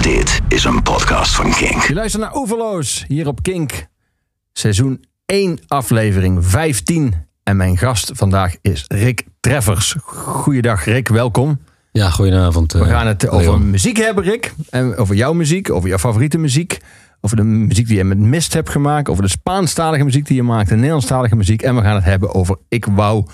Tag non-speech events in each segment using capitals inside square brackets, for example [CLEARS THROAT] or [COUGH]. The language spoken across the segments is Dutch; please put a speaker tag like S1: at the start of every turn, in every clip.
S1: Dit is een podcast van Kink.
S2: Je luistert naar Oeverloos hier op Kink. Seizoen 1, aflevering 15. En mijn gast vandaag is Rick Treffers. Goeiedag Rick, welkom.
S3: Ja, goedenavond.
S2: We gaan het over muziek hebben, Rick. En over jouw muziek, over jouw favoriete muziek. Over de muziek die je met Mist hebt gemaakt. Over de Spaanstalige muziek die je maakt. De Nederlandstalige muziek. En we gaan het hebben over Ik wou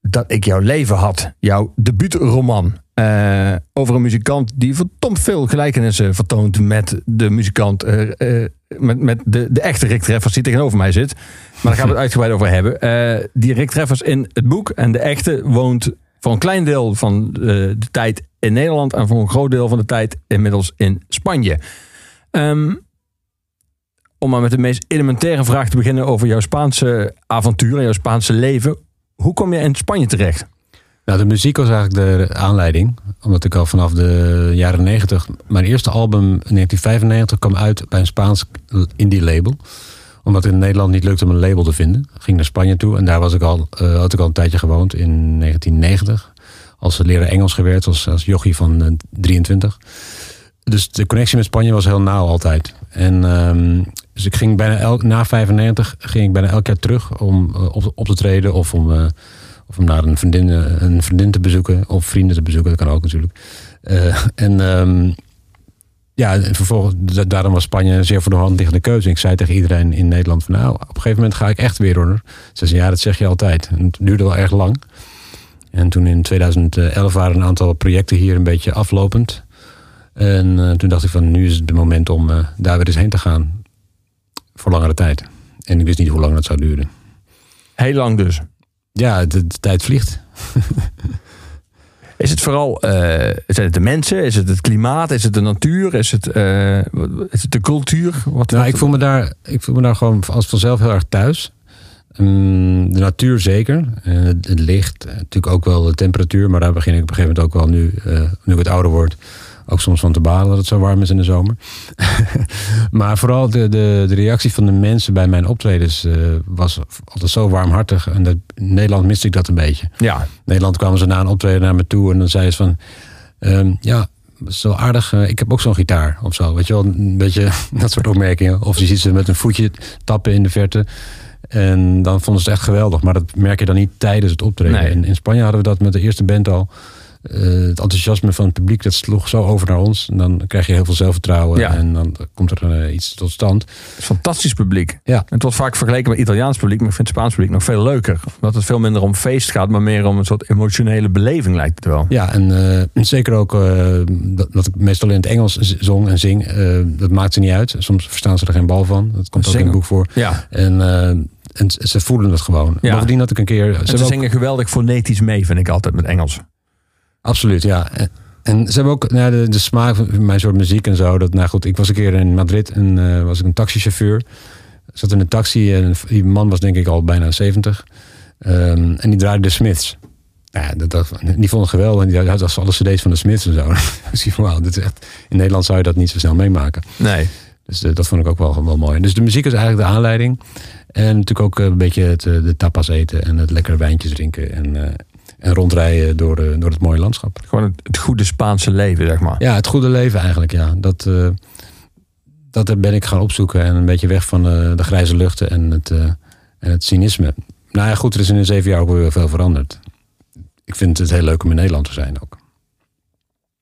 S2: dat ik jouw leven had. Jouw debuutroman. Uh, over een muzikant die verdomd veel gelijkenissen vertoont met de muzikant. Uh, uh, met, met de, de echte Rick Treffers die tegenover mij zit. Maar daar gaan we het [LAUGHS] uitgebreid over hebben. die Rick Treffers in het boek en de echte woont voor een klein deel van de, de tijd in Nederland. En voor een groot deel van de tijd inmiddels in Spanje. Um, om maar met de meest elementaire vraag te beginnen over jouw Spaanse avontuur en jouw Spaanse leven. Hoe kom je in Spanje terecht?
S3: Nou, de muziek was eigenlijk de aanleiding. Omdat ik al vanaf de jaren 90... Mijn eerste album in 1995 kwam uit bij een Spaans indie label. Omdat het in Nederland niet lukte om een label te vinden. Ging naar Spanje toe en daar was ik al, uh, had ik al een tijdje gewoond in 1990. Als leraar Engels gewerkt, als, als jochie van uh, 23. Dus de connectie met Spanje was heel nauw altijd. En um, dus ik ging bijna elk, na 95 ging ik bijna elk jaar terug om uh, op, op, te treden of om, of om naar een vriendin, een vriendin te bezoeken of vrienden te bezoeken. Dat kan ook natuurlijk. Uh, en um, ja, en vervolgens, daarom was Spanje een zeer voor de hand liggende keuze. Ik zei tegen iedereen in Nederland van nou, op een gegeven moment ga ik echt weer hoor. Ze zei ja, dat zeg je altijd. Het duurde wel erg lang. En toen in 2011 waren een aantal projecten hier een beetje aflopend. En uh, toen dacht ik van nu is het moment om daar weer eens heen te gaan. Voor langere tijd. En ik wist niet hoe lang dat zou duren.
S2: Heel lang dus?
S3: Ja, de, de tijd vliegt.
S2: is het vooral uh, zijn het de mensen? Is het het klimaat? Is het de natuur? Is het, is het de cultuur?
S3: Wat, nou, ik, voel me daar, ik voel me daar gewoon als vanzelf heel erg thuis. Um, de natuur zeker. het, het licht. Natuurlijk ook wel de temperatuur. Maar daar begin ik op een gegeven moment ook wel nu, nu ik het ouder word ook soms van te balen dat het zo warm is in de zomer. [LAUGHS] maar vooral de, de, de reactie van de mensen bij mijn optredens uh, was altijd zo warmhartig. En dat, in Nederland miste ik dat een beetje.
S2: Ja.
S3: In Nederland kwamen ze na een optreden naar me toe en dan zei ze van... Um, ja, zo aardig. Uh, ik heb ook zo'n gitaar of zo. Weet je wel, een beetje [LAUGHS] dat soort opmerkingen. Of je ziet ze met een voetje tappen in de verte. En dan vonden ze het echt geweldig. Maar dat merk je dan niet tijdens het optreden.
S2: Nee.
S3: In Spanje hadden we dat met de eerste band al. Uh, het enthousiasme van het publiek dat sloeg zo over naar ons. En dan krijg je heel veel zelfvertrouwen.
S2: Ja.
S3: En dan komt er uh, iets tot stand.
S2: Fantastisch publiek.
S3: Ja.
S2: Het wordt vaak vergeleken met Italiaans publiek. Maar ik vind het Spaans publiek nog veel leuker. Omdat het veel minder om feest gaat. Maar meer om een soort emotionele beleving lijkt het wel.
S3: Ja, en uh, zeker ook dat, dat, ik meestal in het Engels zong en zing. dat maakt ze niet uit. Soms verstaan ze er geen bal van. Dat komt ook in het boek voor.
S2: Ja.
S3: En... en ze voelen het gewoon.
S2: Ja.
S3: Bovendien had ik een keer...
S2: Ze, ze zingen geweldig fonetisch mee, vind ik altijd, met Engels.
S3: Absoluut, ja. En ze hebben ook nou, de, de smaak van mijn soort muziek en zo. Dat, nou goed, ik was een keer in Madrid en uh, was ik een taxichauffeur. Zat in een taxi en die man was denk ik al bijna 70. Um, en die draaide de Smiths. Nou, ja, dat, dat, die vond het geweldig. Die had alle cd's van de Smiths en zo. [LAUGHS] dus ik wauw, dit is echt, in Nederland zou je dat niet zo snel meemaken.
S2: Nee.
S3: Dus uh, dat vond ik ook wel, wel mooi. Dus de muziek is eigenlijk de aanleiding. En natuurlijk ook een beetje het, de tapas eten en het lekkere wijntjes drinken. En, uh, en rondrijden door, uh, door het mooie landschap.
S2: Gewoon het, het, goede Spaanse leven, zeg maar.
S3: Ja, het goede leven eigenlijk, ja. Dat, uh, dat ben ik gaan opzoeken. En een beetje weg van uh, de grijze luchten en het, en het cynisme. Nou ja, goed, er is in de zeven jaar ook weer veel veranderd. Ik vind het heel leuk om in Nederland te zijn ook.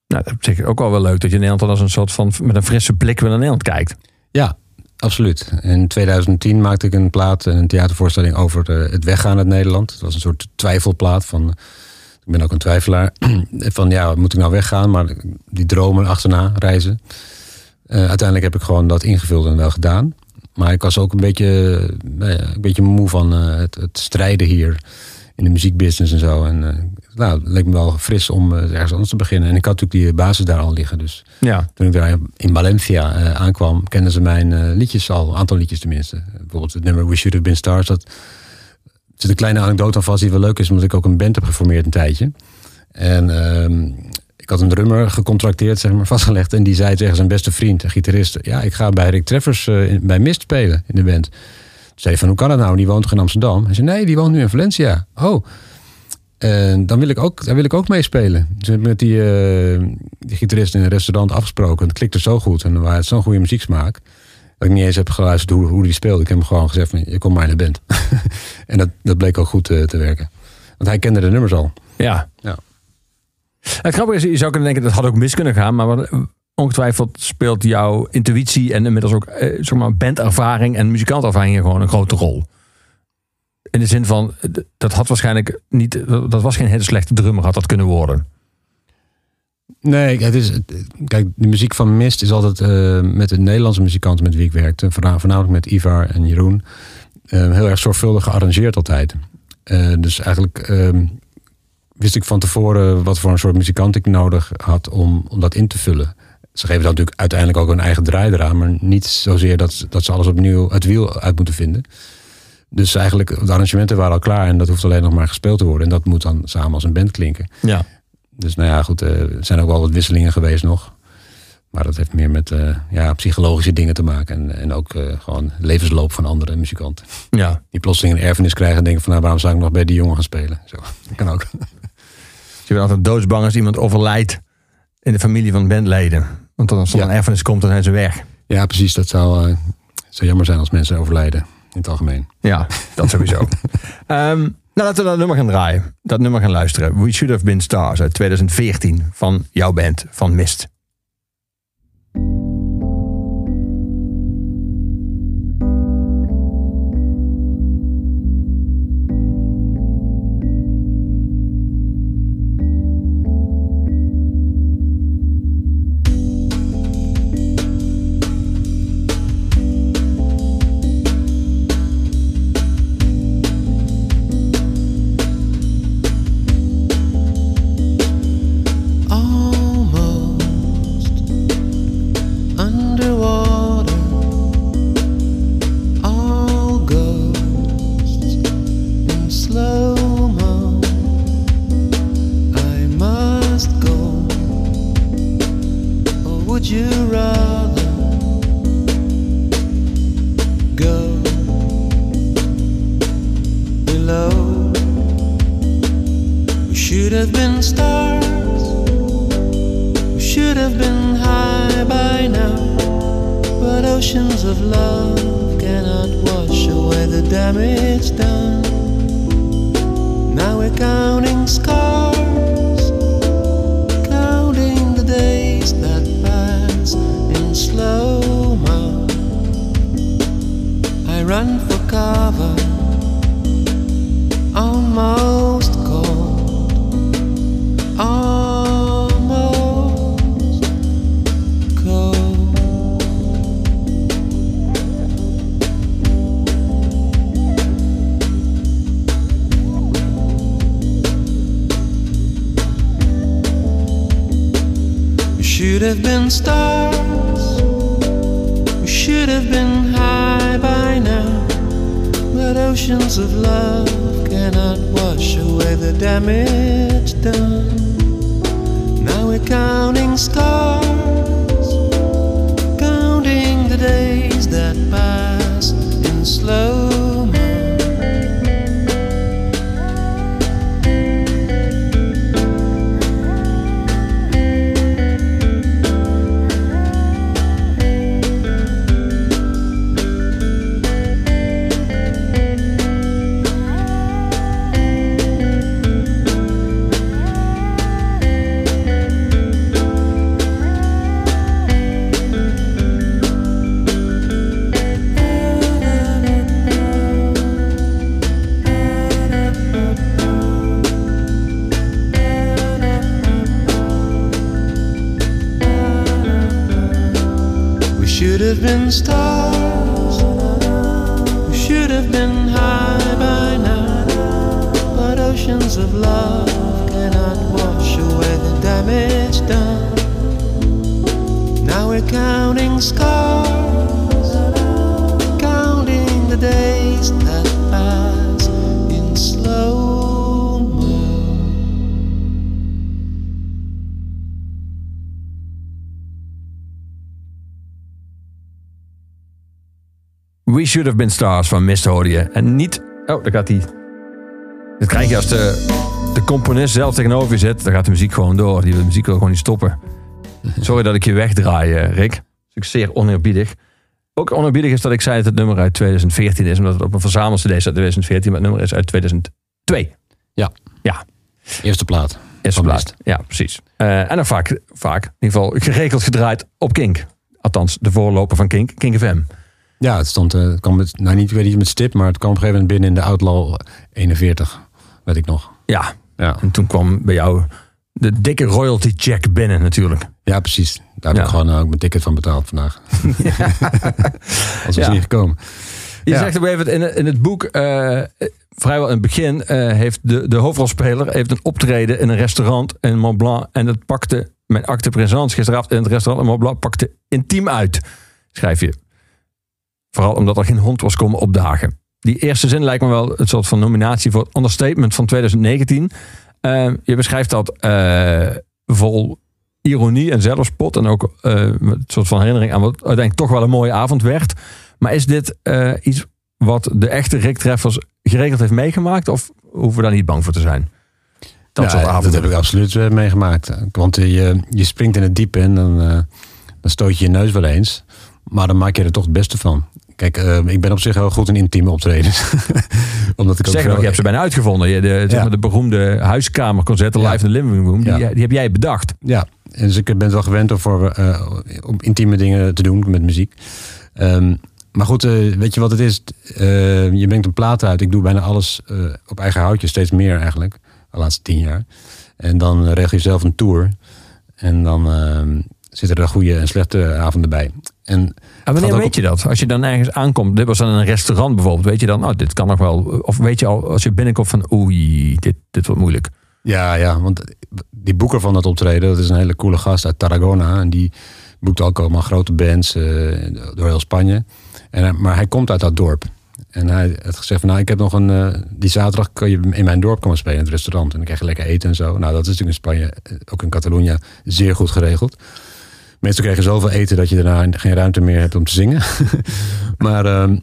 S2: Nou, dat is zeker ook wel wel leuk dat je in Nederland als een soort van met een frisse blik weer naar Nederland kijkt.
S3: Ja, absoluut. In 2010 maakte ik een plaat, een theatervoorstelling over het weggaan uit Nederland. Het was een soort twijfelplaat van. Ik ben ook een twijfelaar. [CLEARS THROAT] Van ja, moet ik nou weggaan? Maar die dromen achterna reizen. Uh, uiteindelijk heb ik gewoon dat ingevuld en wel gedaan. Maar ik was ook een beetje, nou ja, een beetje moe van het, het, strijden hier in de muziekbusiness en zo. En nou, het leek me wel fris om ergens anders te beginnen. En ik had natuurlijk die basis daar al liggen. Dus
S2: ja.
S3: toen ik daar in Valencia aankwam, kenden ze mijn liedjes al. Een aantal liedjes tenminste. Bijvoorbeeld het nummer We Should Have Been Stars. Dat, zit een kleine anekdote aan vast die wel leuk is, omdat ik ook een band heb geformeerd een tijdje. En uh, ik had een drummer gecontracteerd, zeg maar, [LAUGHS] vastgelegd. En die zei tegen zijn beste vriend, een gitarist... ja, ik ga bij Rick Treffers bij Mist spelen in de band. Toen zei van, hoe kan dat nou? Die woont toch in Amsterdam? Hij zei, nee, die woont nu in Valencia. Oh. En dan wil ik ook, daar wil ik ook meespelen. Dus met die, eh, die gitarist in een restaurant afgesproken. Het klikte zo goed en hij had zo'n goede muzieksmaak. Dat ik niet eens heb geluisterd hoe, hoe die speelde. Ik heb hem gewoon gezegd van, je komt maar in de band. [LAUGHS] en dat, dat bleek ook goed eh, te werken. Want hij kende de nummers al.
S2: Ja.
S3: Ja.
S2: Het grappige is, je zou kunnen denken dat had ook mis kunnen gaan. Maar wat, ongetwijfeld speelt jouw intuïtie en inmiddels ook eh, zeg maar bandervaring en muzikantervaring hier gewoon een grote rol. In de zin van, eh, dat had waarschijnlijk niet, dat was geen hele slechte drummer, had dat kunnen worden.
S3: Nee, het is, het- kijk, de muziek van Mist is altijd eh, met de Nederlandse muzikanten met wie ik werkte, voorna- voornamelijk met Ivar en Jeroen, eh, heel erg zorgvuldig gearrangeerd altijd. Eh, dus eigenlijk ehm, wist ik van tevoren wat voor een soort muzikant ik nodig had om, om dat in te vullen. Ze geven natuurlijk uiteindelijk ook hun eigen draai eraan, maar niet zozeer dat, dat ze alles opnieuw het wiel uit moeten vinden. Dus eigenlijk, de arrangementen waren al klaar en dat hoeft alleen nog maar gespeeld te worden. En dat moet dan samen als een band klinken.
S2: Ja.
S3: Dus nou ja, goed, eh, er zijn ook wel wat wisselingen geweest nog. Maar dat heeft meer met eh, ja, psychologische dingen te maken. En, en ook eh, gewoon levensloop van andere muzikanten.
S2: Ja.
S3: Die plotseling een erfenis krijgen en denken van... nou, waarom zou ik nog bij die jongen gaan spelen? Zo, dat kan ook.
S2: Dus je bent altijd doodsbang als iemand overlijdt in de familie van bandleden. Want dan als er
S3: Ja.
S2: een erfenis komt, dan zijn ze weg.
S3: Ja, precies. Dat zou, eh, zou jammer zijn als mensen overlijden. In het algemeen.
S2: Ja, dat sowieso. [LAUGHS] Ehm, nou, laten we dat nummer gaan draaien. Dat nummer gaan luisteren. We Should Have Been Stars uit 2014 van jouw band, van Mist.
S4: Should have been stars. We should have been high by now. But oceans of love cannot wash away the damage done. Now we're counting stars, counting the days that pass in slow stars. We should have been high by now. But oceans of love cannot wash away the damage done. Now we're counting scars, counting the days
S2: Should Have Been Stars van Mist hoorde je. En niet... Oh, daar gaat hij. Dat krijg je als de, de componist zelf tegenover je zit, dan gaat de muziek gewoon door. Die muziek wil gewoon niet stoppen. Sorry dat ik je wegdraai, eh, Rick. Dat is zeer oneerbiedig. Ook oneerbiedig is dat ik zei dat het nummer uit 2014 is, omdat het op een verzamel-cd uit 2014, maar het nummer is uit 2002.
S3: Eerste plaat.
S2: Eerste plaat. Ja, precies. Eh, en dan vaak, vaak, in ieder geval geregeld gedraaid op Kink. Althans, de voorloper van Kink, Kink FM.
S3: Ja, het stond, eh, het kwam met, nou niet, ik weet niet met stip, maar het kwam op een gegeven moment binnen in de Outlaw 41, weet ik nog.
S2: Ja,
S3: Ja,
S2: en toen kwam bij jou de dikke royalty check binnen natuurlijk.
S3: ja precies. Daar heb
S2: Ja.
S3: ik gewoon eh, ook mijn ticket van betaald vandaag. [LAUGHS] [LAUGHS] Als was
S2: Ja.
S3: niet gekomen.
S2: Je zegt op gegeven moment in, het- in het boek, eh, vrijwel in het begin, heeft de, de hoofdrolspeler heeft een optreden in een restaurant in Mont Blanc. En dat pakte, mijn acte présence gisteravond in het restaurant in Mont Blanc, pakte intiem uit, schrijf je. Vooral omdat er geen hond was komen opdagen. Die eerste zin lijkt me wel een soort van nominatie voor het understatement van 2019. Eh, je beschrijft dat eh, vol ironie en zelfspot. En ook met een soort van herinnering aan wat uiteindelijk toch wel een mooie avond werd. Maar is dit iets wat de echte Rick Treffers geregeld heeft meegemaakt? Of hoeven we daar niet bang voor te zijn? Dat
S3: Ja,
S2: soort avonden.
S3: Dat heb ik absoluut meegemaakt. Want je, je springt in het diepe en dan, eh, dan stoot je je neus wel eens. Maar dan maak je er toch het beste van. Kijk, eh, ik ben op zich heel goed in intieme optredens. [LAUGHS] Omdat ik ook
S2: Zeg nog,
S3: veel-
S2: je hebt ze bijna uitgevonden. Je, de, zeg maar de beroemde huiskamerconcerten
S3: Ja.
S2: live in de living room. Die, die heb jij bedacht.
S3: Ja, en dus ik ben wel gewend om, voor, eh, om intieme dingen te doen met muziek. Ehm, maar goed, eh, weet je wat het is? Eh, je brengt een plaat uit. Ik doe bijna alles eh, op eigen houtje, steeds meer eigenlijk. De laatste tien jaar. En dan regel je zelf een tour. En dan ehm, zitten er goede en slechte avonden bij. En
S2: En wanneer weet
S3: op-
S2: je dat? Als je dan ergens aankomt, dit was dan een restaurant bijvoorbeeld, weet je dan, oh, dit kan nog wel. Of weet je al, als je binnenkomt van, oei, dit, dit wordt moeilijk.
S3: Ja, ja, want die boeker van dat optreden, dat is een hele coole gast uit Tarragona. En die boekt ook allemaal grote bands eh, door heel Spanje. En, hij- maar hij komt uit dat dorp. En hij had gezegd van, nou, ik heb nog een... eh, die zaterdag kan je in mijn dorp komen spelen in het restaurant. En dan krijg je lekker eten en zo. Nou, dat is natuurlijk in Spanje, eh, ook in Catalonië, zeer goed geregeld. Krijg je zoveel eten dat je daarna geen ruimte meer hebt om te zingen. [LAUGHS] maar ehm,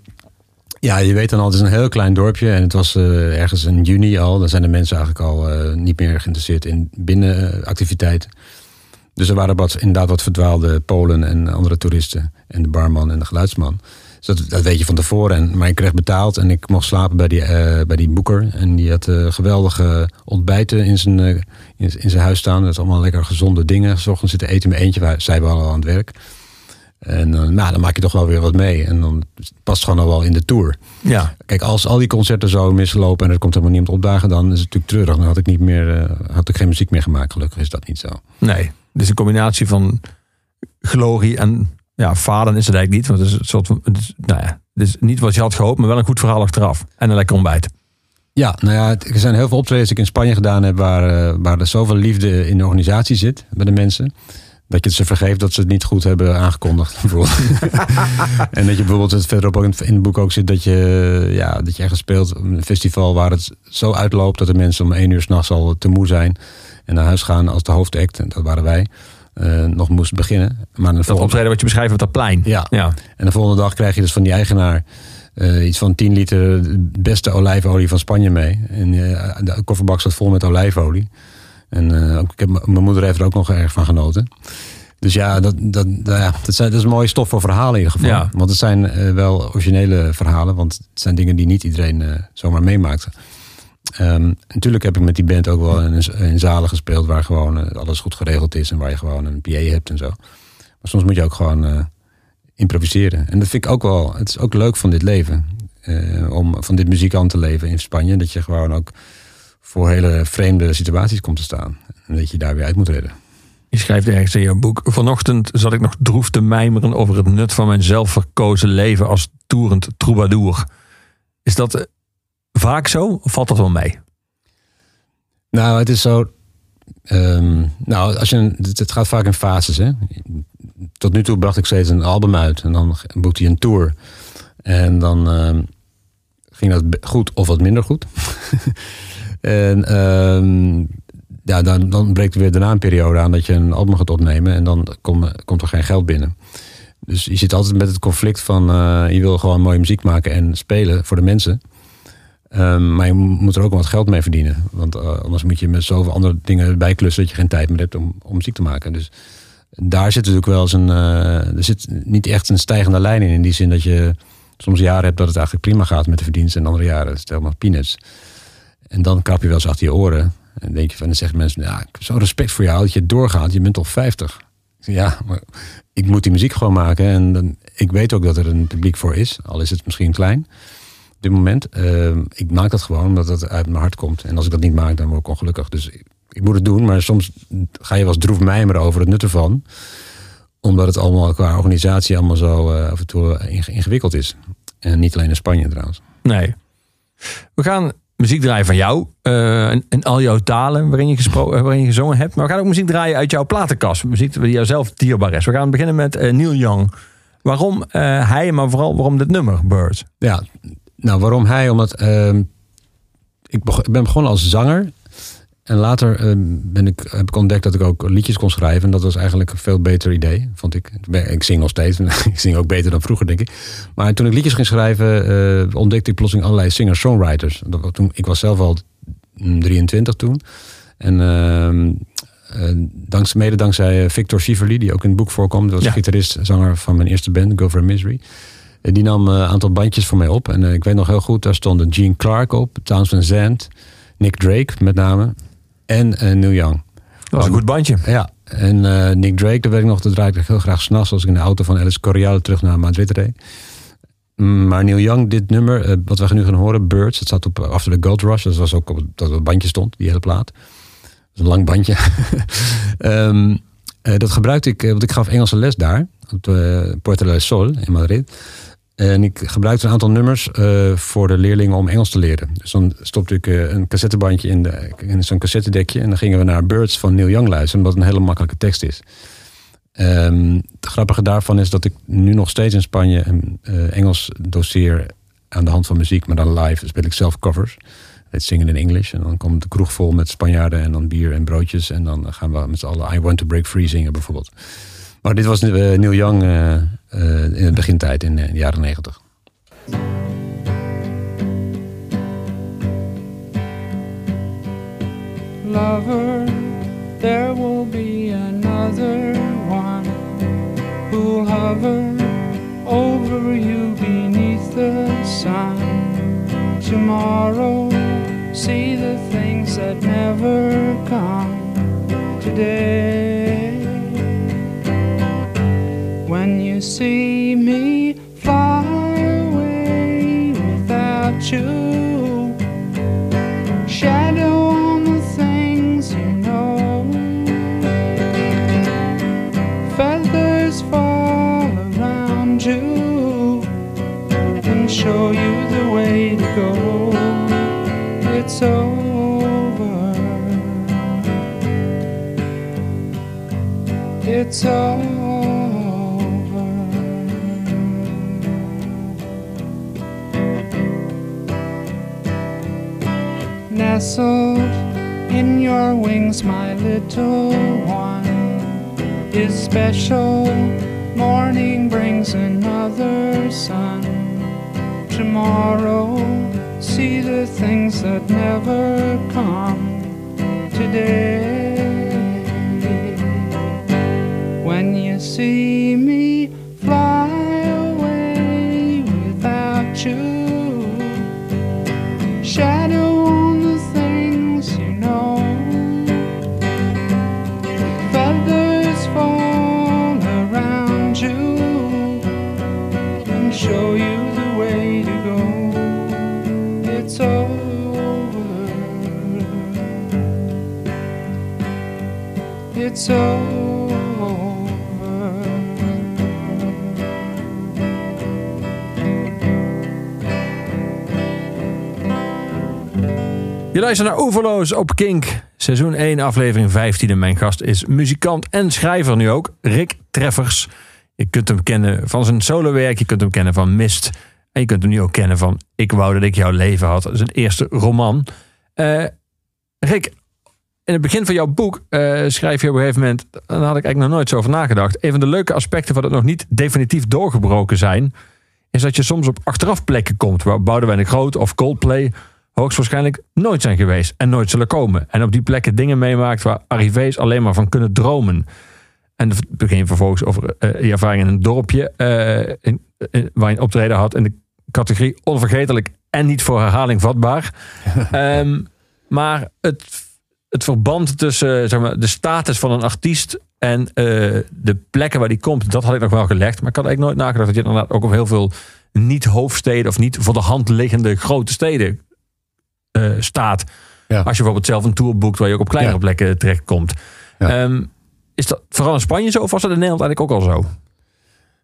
S3: ja, je weet dan al, het is een heel klein dorpje. En het was eh, ergens in juni al. Dan zijn de mensen eigenlijk al eh, niet meer geïnteresseerd in binnenactiviteiten. Dus er waren inderdaad wat verdwaalde Polen en andere toeristen. En de barman en de geluidsman. Dus dat, dat weet je van tevoren. En, maar ik kreeg betaald en ik mocht slapen bij die, eh, bij die boeker. En die had eh, geweldige ontbijten in zijn, eh, in, in zijn huis staan. Dat is allemaal lekker gezonde dingen. 's ochtends zitten eten met eentje. Wij- Zij waren al aan het werk. En nou, dan maak je toch wel weer wat mee. En dan past het gewoon al wel in de tour.
S2: Ja,
S3: Kijk, als al die concerten zo mislopen en er komt helemaal niemand opdagen, dan is het natuurlijk treurig. Dan had ik niet meer, had ik geen muziek meer gemaakt. Gelukkig is dat niet zo.
S2: nee. Het is een combinatie van glorie en ja, falen is het eigenlijk niet. Want het is een soort van, is, nou ja, het is niet wat je had gehoopt, maar wel een goed verhaal achteraf. En een lekker ontbijt.
S3: Ja, nou ja, er zijn heel veel optredens die ik in Spanje gedaan heb waar, eh, waar er zoveel liefde in de organisatie zit bij de mensen. Dat je het ze vergeeft dat ze het niet goed hebben aangekondigd. [LAUGHS] [LAUGHS] En dat je bijvoorbeeld het verderop ook in het- in het boek ook zit dat je, ja, dat je ergens speelt op een festival waar het zo uitloopt dat de mensen om één uur s'nachts al te moe zijn. En naar huis gaan als de hoofdact, en dat waren wij, eh, nog moest beginnen. Maar
S2: Dat
S3: volgende,
S2: optreden wat je beschrijft op dat plein.
S3: ja,
S2: Ja,
S3: en de volgende dag krijg je dus van die eigenaar eh, iets van 10 liter beste olijfolie van Spanje mee. En eh, de kofferbak zat vol met olijfolie. En ook- ik heb, mijn moeder heeft er ook nog erg van genoten. Dus ja, dat, dat, dat, ja, dat, zijn, dat is mooie stof voor verhalen in ieder geval.
S2: Ja.
S3: Want het zijn wel originele verhalen. Want het zijn dingen die niet iedereen zomaar meemaakt. Ehm, natuurlijk heb ik met die band ook wel in, zalen gespeeld... waar gewoon eh, alles goed geregeld is... en waar je gewoon een PA hebt en zo. Maar soms moet je ook gewoon eh, improviseren. En dat vind ik ook wel... Het is ook leuk van dit leven. eh, om van dit muziek aan te leven in Spanje. Dat je gewoon ook voor hele vreemde situaties komt te staan. En dat je daar weer uit moet redden.
S2: je schrijft ergens in jouw boek. Vanochtend zat ik nog droef te mijmeren over het nut van mijn zelfverkozen leven als toerend troubadour. Is dat vaak zo of valt dat wel mee?
S3: Nou, het is zo. ehm, nou, als je, het, gaat vaak in fases. Hè? Tot nu toe bracht ik steeds een album uit en dan boekte je een tour. En dan ehm, ging dat goed of wat minder goed. [LAUGHS] en ehm, ja, dan, dan breekt er weer daarna een periode aan dat je een album gaat opnemen en dan kom- komt er geen geld binnen. Dus je zit altijd met het conflict van eh, je wil gewoon mooie muziek maken en spelen voor de mensen. Ehm, maar je moet er ook wat geld mee verdienen. Want eh, anders moet je met zoveel andere dingen bijklussen dat je geen tijd meer hebt om, om muziek te maken. Dus daar zit natuurlijk wel eens een. eh, er zit niet echt een stijgende lijn in. In die zin dat je soms jaren hebt dat het eigenlijk prima gaat met de verdienst. En andere jaren is het helemaal peanuts. En dan krap je wel eens achter je oren. En denk je van, dan zeggen mensen, ja, ik heb zo respect voor jou dat je doorgaat. Je bent al 50. Ik zeg, ja, maar ik moet die muziek gewoon maken. En dan, ik weet ook dat er een publiek voor is. Al is het misschien klein. Op dit moment. Eh, ik maak dat gewoon omdat het uit mijn hart komt. En als ik dat niet maak, dan word ik ongelukkig. Dus ik, ik moet het doen. Maar soms ga je wel eens droef mijmeren over het nut ervan. Omdat het allemaal qua organisatie allemaal zo eh, af en toe inge- ingewikkeld is. En niet alleen in Spanje trouwens.
S2: Nee. We gaan muziek draaien van jou. eh, in al jouw talen waarin je, gespro- eh, waarin je gezongen hebt. Maar we gaan ook muziek draaien uit jouw platenkast. Muziek die jouzelf dierbaar is. We gaan beginnen met Neil Young. Waarom hij, maar vooral waarom dit nummer, Bird?
S3: Ja, nou waarom hij? Omdat ehm, ik, ik ben begonnen als zanger. En later ehm, ben ik, heb ik ontdekt dat ik ook liedjes kon schrijven. En dat was eigenlijk een veel beter idee, vond ik. Ik zing nog steeds. [LAUGHS] ik zing ook beter dan vroeger, denk ik. Maar toen ik liedjes ging schrijven, eh, ontdekte ik plotseling allerlei singer-songwriters. Toen, ik was zelf al mm, 23 toen. En ehm, eh, dankzij, mede dankzij eh, Victor Schieverly, die ook in het boek voorkomt. Dat was
S2: Ja.
S3: gitarist, zanger van mijn eerste band, Go for a Misery. Die nam eh, een aantal bandjes voor mij op. En eh, ik weet nog heel goed, daar stonden Gene Clark op, Towns Van Zandt, Nick Drake met name. En eh, Neil Young.
S2: Dat was een goed bandje.
S3: Ja, en Nick Drake, daar weet ik nog, dat draaide ik heel graag s'nachts als ik in de auto van Alice Correale terug naar Madrid reed. Mm, Maar Neil Young, dit nummer, wat we nu gaan horen, Birds, dat zat op After the Gold Rush. Dat was ook op dat het bandje stond, die hele plaat. Dat is een lang bandje. [LAUGHS] Ehm, eh, dat gebruikte ik, want ik gaf Engelse les daar, op Puerto del Sol in Madrid. En ik gebruikte een aantal nummers eh, voor de leerlingen om Engels te leren. Dus dan stopte ik eh, een cassettebandje in, in zo'n cassettedekje. En dan gingen we naar Birds van Neil Young luisteren, het een hele makkelijke tekst is. Ehm, het grappige daarvan is dat ik nu nog steeds in Spanje eh, Engels doseer aan de hand van muziek, maar dan live speel ik zelf covers. Het zingen in Engels. En dan komt de kroeg vol met Spanjaarden en dan bier en broodjes. En dan gaan we met z'n allen I Want to Break Free zingen bijvoorbeeld. Maar dit was eh, Neil Young eh, eh, in de begintijd, in, de jaren negentig.
S5: lover, there will be another one who'll hover over you beneath the sun. Tomorrow, see the things that never come today. See me fly away without you shadow on the things you know. Feathers fall around you and show you the way to go. It's over. It's over. Nestled in your wings, my little one is special. Morning brings another sun. Tomorrow, see the things that never come today. When you see me
S2: Je luistert naar Oeverloos op Kink. Seizoen 1, aflevering 15. En mijn gast is muzikant en schrijver nu ook, Rick Treffers. Je kunt hem kennen van zijn solowerk, je kunt hem kennen van Mist. En je kunt hem nu ook kennen van Ik wou dat ik jouw leven had. Dat is eerste roman. Eh, Rick, in het begin van jouw boek eh, schrijf je op een gegeven moment... daar had ik eigenlijk nog nooit zo over nagedacht. Een van de leuke aspecten van het nog niet definitief doorgebroken zijn... is dat je soms op achteraf plekken komt... waar Boudewijn de Groot of Coldplay hoogstwaarschijnlijk nooit zijn geweest en nooit zullen komen. En op die plekken dingen meemaakt waar arrivés alleen maar van kunnen dromen. En het begin vervolgens over eh, je ervaring in een dorpje eh, in, in- waar je een optreden had in de categorie onvergetelijk en niet voor herhaling vatbaar. [LAUGHS] Ehm, maar het, het verband tussen zeg maar, de status van een artiest en eh, de plekken waar die komt, dat had ik nog wel gelegd. Maar ik had eigenlijk nooit nagedacht dat je inderdaad ook op heel veel niet-hoofdsteden of niet voor de hand liggende grote steden eh, staat.
S3: Ja.
S2: Als je bijvoorbeeld zelf een tour boekt waar je ook op kleinere
S3: Ja.
S2: plekken terechtkomt.
S3: Ja.
S2: Ehm, is dat vooral in Spanje zo of was dat in Nederland eigenlijk ook al zo?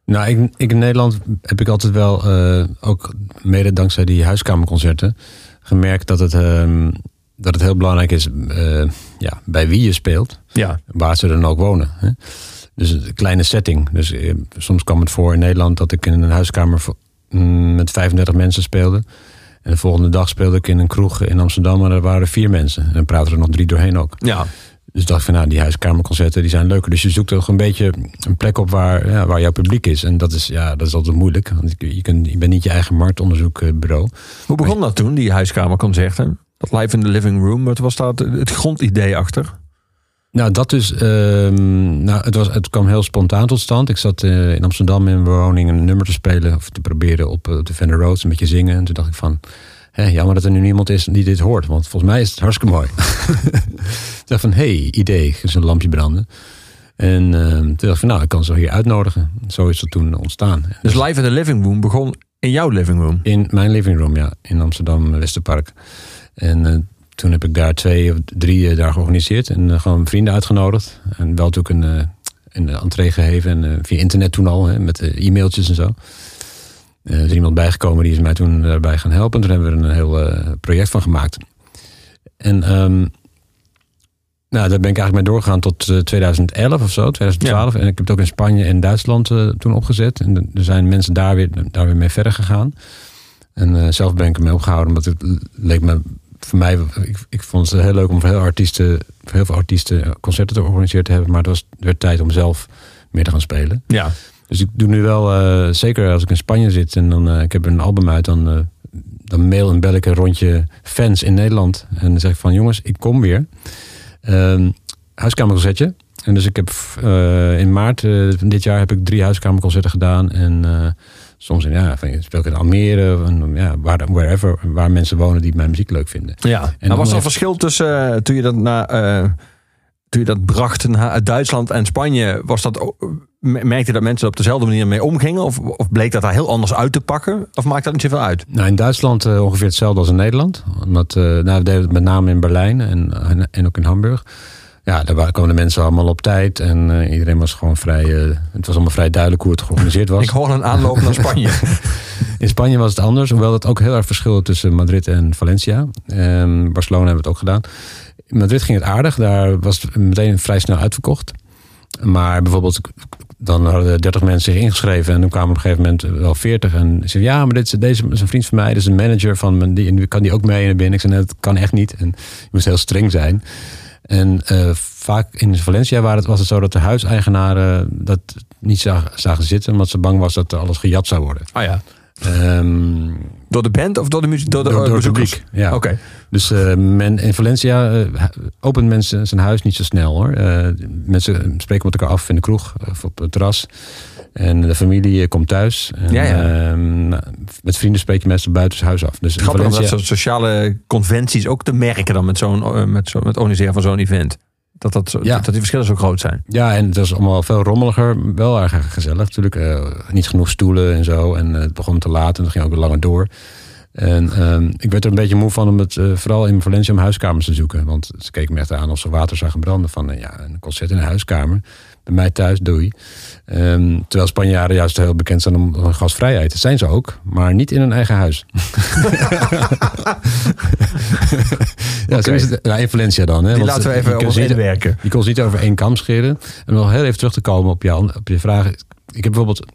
S3: Nou, ik, ik in Nederland heb ik altijd wel, eh, ook mede dankzij die huiskamerconcerten, gemerkt dat het, ehm, dat het heel belangrijk is eh, ja, bij wie je speelt,
S2: Ja.
S3: waar ze dan ook wonen. Hè? Dus een kleine setting. Dus soms kwam het voor in Nederland dat ik in een huiskamer mm, met 35 mensen speelde. En de volgende dag speelde ik in een kroeg in Amsterdam, maar er waren vier mensen. En dan praten er nog drie doorheen ook.
S2: Ja.
S3: Dus dacht ik van nou, die huiskamerconcerten die zijn leuker. Dus je zoekt toch een beetje een plek op waar, ja, waar jouw publiek is. En dat is, ja, dat is altijd moeilijk. Want je, je, kunt, je bent niet je eigen marktonderzoekbureau.
S2: Hoe begon dat toen, die huiskamerconcerten? Dat live in the living room, wat was daar het grondidee achter?
S3: Nou, dat dus. nou, het, was, het kwam heel spontaan tot stand. Ik zat eh, in Amsterdam in mijn woning een nummer te spelen of te proberen op eh, de Fender Roads, een beetje zingen. En toen dacht ik van, hé, jammer dat er nu niemand is die dit hoort, want volgens mij is het hartstikke mooi. [LAUGHS] ik dacht van, hé, hey, idee, ik een lampje branden. En ehm, toen dacht ik van, nou, ik kan ze hier uitnodigen. Zo is dat toen ontstaan.
S2: Dus live in the living room begon in jouw living room.
S3: In mijn living room, ja. In Amsterdam Westerpark. En eh, toen heb ik daar twee of drie eh, daar georganiseerd. En eh, gewoon vrienden uitgenodigd. En wel natuurlijk een, eh, een entree gegeven. En via internet toen al, hè, met e-mailtjes en zo. Er is iemand bijgekomen die is mij toen daarbij gaan helpen. En toen hebben we er een heel project van gemaakt. En ehm, nou, daar ben ik eigenlijk mee doorgegaan tot eh, 2011 of zo, 2012. En ik heb het ook in Spanje en Duitsland toen opgezet. En er zijn mensen daar weer, daar weer mee verder gegaan. En zelf ben ik ermee opgehouden, omdat het leek me voor mij, ik, ik vond het heel leuk om voor heel, artiesten, voor heel veel artiesten concerten te organiseren te hebben. Maar het was weer tijd om zelf meer te gaan spelen.
S2: Ja.
S3: Dus ik doe nu wel, eh, zeker als ik in Spanje zit en dan, eh, ik heb een album uit, dan, eh, dan mail en bel ik een rondje fans in Nederland. En dan zeg ik van jongens, ik kom weer. Ehm huiskamerconcertje. En dus ik heb in maart van dit jaar heb ik drie huiskamerconcerten gedaan. En soms in, ja, van, speel ik in Almere, ja, waar, wherever, waar mensen wonen die mijn muziek leuk vinden.
S2: ja.
S3: En
S2: En was er een verschil tussen eh, toen je dat naar... eh, toen je dat bracht naar uit Duitsland en Spanje, was dat, merkte je dat mensen er op dezelfde manier mee omgingen? Of, of bleek dat daar heel anders uit te pakken? Of maakt dat niet zoveel uit?
S3: Nou, in Duitsland eh, ongeveer hetzelfde als in Nederland. Omdat, eh, nou, we deden het met name in Berlijn en, en, en ook in Hamburg. Ja, daar wa- kwamen de mensen allemaal op tijd. En eh, iedereen was gewoon vrij... eh, het was allemaal vrij duidelijk hoe het georganiseerd was.
S2: Ik hoor een aanloop naar Spanje. [LAUGHS]
S3: In Spanje was het anders. Hoewel het ook heel erg verschilde tussen Madrid en Valencia. Ehm, Barcelona hebben we het ook gedaan. In Madrid ging het aardig. Daar was het meteen vrij snel uitverkocht. Maar bijvoorbeeld, dan hadden er 30 mensen zich ingeschreven. En dan kwamen op een gegeven moment wel 40. En ze zei, ja, maar dit is, deze is een vriend van mij. Dit is een manager van me. Die, kan die ook mee naar binnen? Ik zei, nee, dat kan echt niet. En je moest heel streng zijn. En eh, vaak in Valencia waren het, was het zo dat de huiseigenaren dat niet zagen, zagen zitten. Omdat ze bang was dat er alles gejat zou worden.
S2: Ah ja.
S3: Ehm,
S2: Door de band of door de muziek? Door de,
S3: door,
S2: eh,
S3: door publiek. Ja.
S2: Oké.
S3: Dus eh, men, in Valencia eh, opent mensen zijn huis niet zo snel hoor. Eh, mensen spreken met elkaar af in de kroeg of op het terras. En de familie eh, komt thuis. En,
S2: Ja, ja.
S3: ehm, met vrienden spreek je meestal buiten het huis af. Dus
S2: Grappig om dat
S3: Valencia,
S2: soort sociale conventies ook te merken dan met zo'n eh, met zo, met het organiseren van zo'n event. Dat, dat,
S3: Ja.
S2: dat die verschillen zo groot zijn.
S3: Ja, en het was allemaal veel rommeliger. Wel erg gezellig natuurlijk. Eh, niet genoeg stoelen en zo. En het begon te laat en het ging ook weer langer door. En ehm, ik werd er een beetje moe van om het vooral in Valencia om huiskamers te zoeken. Want ze keken me echt aan of ze water zagen branden. Van ja, een concert in een huiskamer. Bij mij thuis, doei. Ehm, terwijl Spanjaarden juist heel bekend zijn om om gasvrijheid. Dat zijn ze ook, maar niet in hun eigen huis. [LAUGHS] ja, zo is het. Nou, in Valencia dan. Hè,
S2: Die laten we
S3: je
S2: even
S3: niet-
S2: inwerken.
S3: je kon ze niet over één kam scheren. En nog heel even terug te komen op, jou, op je vraag. Ik heb bijvoorbeeld...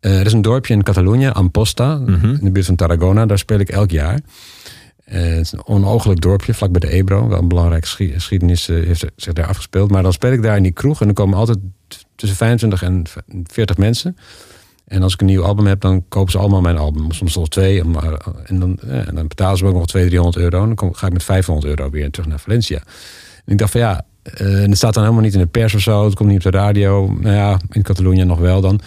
S3: eh, er is een dorpje in Catalonië, Amposta,
S2: Mhm.
S3: in de buurt van Tarragona. Daar speel ik elk jaar. Eh, het is een onooglijk dorpje, vlak bij de Ebro. Wel een belangrijke geschi- geschiedenis eh, heeft zich daar afgespeeld. Maar dan speel ik daar in die kroeg. En er komen altijd tussen 25 en 40 mensen. En als ik een nieuw album heb, dan kopen ze allemaal mijn album. Soms zelfs twee. En, dan, ja, en dan betalen ze ook nog 200, 300 euro. En dan kom, ga ik met 500 euro weer terug naar Valencia. En ik dacht van ja, eh, en het staat dan helemaal niet in de pers of zo. Het komt niet op de radio. Nou ja, in Catalonië nog wel dan.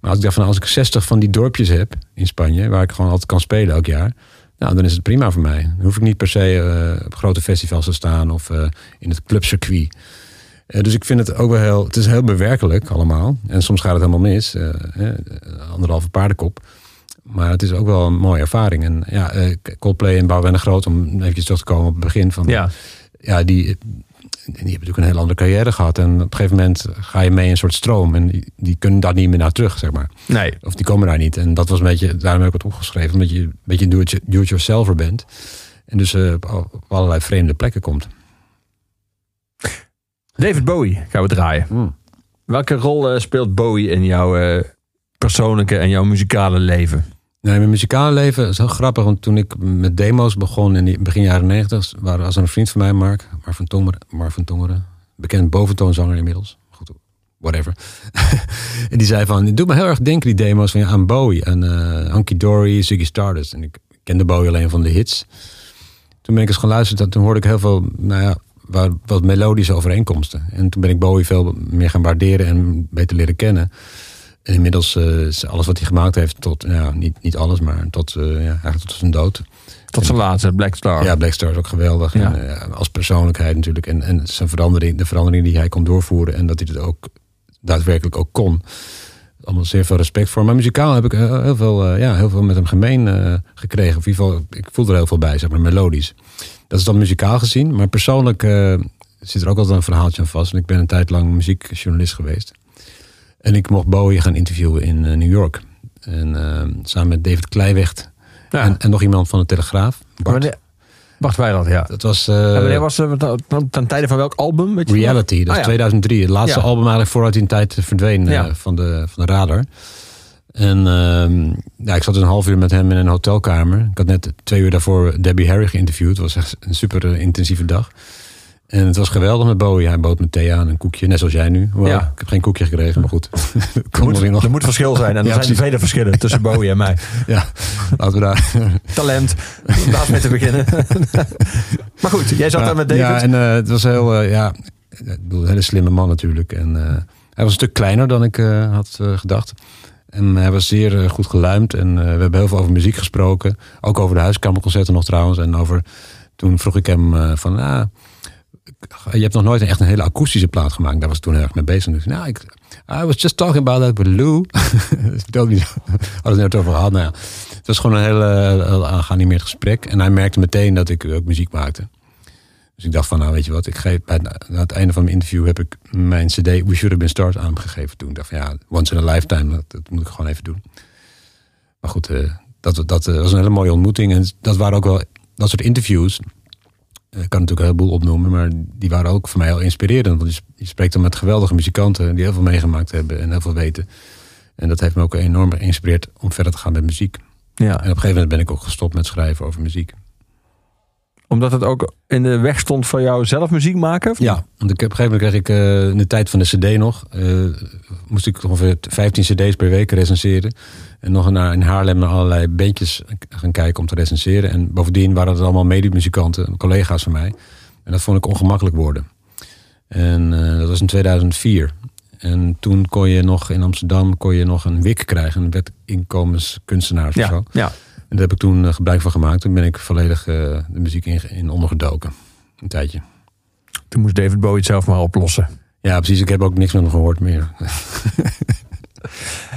S3: Maar als ik dacht van als ik 60 van die dorpjes heb in Spanje, waar ik gewoon altijd kan spelen elk jaar. Nou, dan is het prima voor mij. Dan hoef ik niet per se eh, op grote festivals te staan of eh, in het clubcircuit. Eh, dus ik vind het ook wel heel, het is heel bewerkelijk allemaal. En soms gaat het helemaal mis. anderhalve paardenkop. Maar het is ook wel een mooie ervaring. En ja, Coldplay en Bouw en Groot, om eventjes terug te komen op het begin van.
S2: Ja.
S3: ja die, die hebben natuurlijk een hele andere carrière gehad. En op een gegeven moment ga je mee in een soort stroom. En die, die kunnen daar niet meer naar terug, zeg maar.
S2: Nee.
S3: Of die komen daar niet. En dat was een beetje, daarom heb ik het opgeschreven. Omdat je een beetje do-it-yourselfer bent. En dus eh, op allerlei vreemde plekken komt.
S2: David Bowie gaan we draaien. Welke rol eh, speelt Bowie in jouw eh, persoonlijke en jouw muzikale leven?
S3: Nee, mijn muzikale leven is heel grappig. Want toen ik met demo's begon in die begin jaren negentig... was er een vriend van mij, Mark, Mark van Tongeren. Mark van Tongeren bekend boventoonzanger inmiddels. Goed, whatever. [LAUGHS] en die zei van, het doet me heel erg denken die demo's van, aan Bowie. En eh Hunky Dory, Ziggy Stardust. En ik kende Bowie alleen van de hits. Toen ben ik eens gaan luisteren. en Toen hoorde ik heel veel, nou ja, wat melodische overeenkomsten. En toen ben ik Bowie veel meer gaan waarderen en beter leren kennen. Inmiddels eh, is alles wat hij gemaakt heeft, tot, nou, niet, niet alles, maar tot, eh, ja, eigenlijk tot zijn dood.
S2: Tot zijn laatste, Black Star.
S3: Ja, Black Star is ook geweldig.
S2: Ja.
S3: En, eh, als persoonlijkheid natuurlijk. En, en zijn verandering, de verandering die hij kon doorvoeren. En dat hij het ook daadwerkelijk ook kon. Allemaal zeer veel respect voor. Maar muzikaal heb ik heel, veel, ja, heel veel met hem gemeen gekregen. Of in ieder geval, ik voel er heel veel bij, zeg maar, melodisch. Dat is dan muzikaal gezien. Maar persoonlijk zit er ook altijd een verhaaltje aan vast. En ik ben een tijd lang muziekjournalist geweest. En ik mocht Bowie gaan interviewen in eh, New York. En eh, samen met David Kleiwecht.
S2: Ja.
S3: En, en nog iemand van de Telegraaf. Bart.
S2: Bart Weiland, ja.
S3: Dat was
S2: wanneer was het ten tijde van welk album? Weet je nog?
S3: Reality, dat is
S2: Ah, ja.
S3: 2003. Het laatste
S2: Ja.
S3: album eigenlijk vooruit in tijd verdween van, de, van de radar. En ehm, ja, ik zat een half uur met hem in een hotelkamer. Ik had net twee uur daarvoor Debbie Harry geïnterviewd. Het was echt een super intensieve dag. En het was geweldig met Bowie. Hij bood me thee aan, een koekje, net zoals jij nu.
S2: Ja.
S3: Ik heb geen koekje gekregen, maar goed. [LAUGHS]
S2: Er moet,
S3: nog.
S2: er moet verschil zijn. En er
S3: Ja,
S2: zijn vele verschillen tussen Bowie en mij. [LAUGHS]
S3: Ja, laten we daar... [LAUGHS]
S2: Talent. Daar mee te beginnen. maar goed, jij zat daar met David.
S3: Ja, en eh, het was heel, eh, ja, ik bedoel, een hele slimme man natuurlijk. En eh, hij was een stuk kleiner dan ik had gedacht. En hij was zeer goed geluimd. En we hebben heel veel over muziek gesproken. Ook over de huiskamerconcerten nog trouwens. En over, toen vroeg ik hem van, ah, je hebt nog nooit echt een hele akoestische plaat gemaakt. Daar was ik toen heel erg mee bezig. Dus, nou, ik, I was just talking about that with Lou. [LAUGHS] niet. Hadden het net over gehad. Nou ja, het was gewoon een heel, heel aangeanimeerd gesprek. En hij merkte meteen dat ik ook muziek maakte. Dus ik dacht van, nou weet je wat, ik geef, bij, het- einde van mijn interview heb ik mijn cd We Should Have Been Start aan hem gegeven toen. Ik dacht van ja, once in a lifetime, dat, moet ik gewoon even doen. Maar goed, eh, dat, dat eh, was een hele mooie ontmoeting. En dat waren ook wel, dat soort interviews, eh, ik kan natuurlijk een heleboel opnoemen, maar die waren ook voor mij heel inspirerend. Want je spreekt dan met geweldige muzikanten die heel veel meegemaakt hebben en heel veel weten. En dat heeft me ook enorm geïnspireerd om verder te gaan met muziek.
S2: Ja,
S3: En op een gegeven moment ben ik ook gestopt met schrijven over muziek.
S2: Omdat het ook in de weg stond van jou zelf muziek maken?
S3: Ja, want ik, op een gegeven moment kreeg ik eh, in de tijd van de CD nog. eh, moest ik ongeveer 15 CD's per week recenseren. En nog naar, in Haarlem naar allerlei bandjes gaan kijken om te recenseren. En bovendien waren het allemaal medemuzikanten, collega's van mij. En dat vond ik ongemakkelijk worden. En eh, dat was in 2004. En toen kon je nog in Amsterdam kon je nog een WIC krijgen, een wet inkomenskunstenaars of zo.
S2: Ja, ja.
S3: En daar heb ik toen eh, gebruik van gemaakt. Toen ben ik volledig eh, de muziek in, in ondergedoken. Een tijdje.
S2: Toen moest David Bowie het zelf maar oplossen.
S3: Ja, precies. Ik heb ook niks hem gehoord meer. [LAUGHS]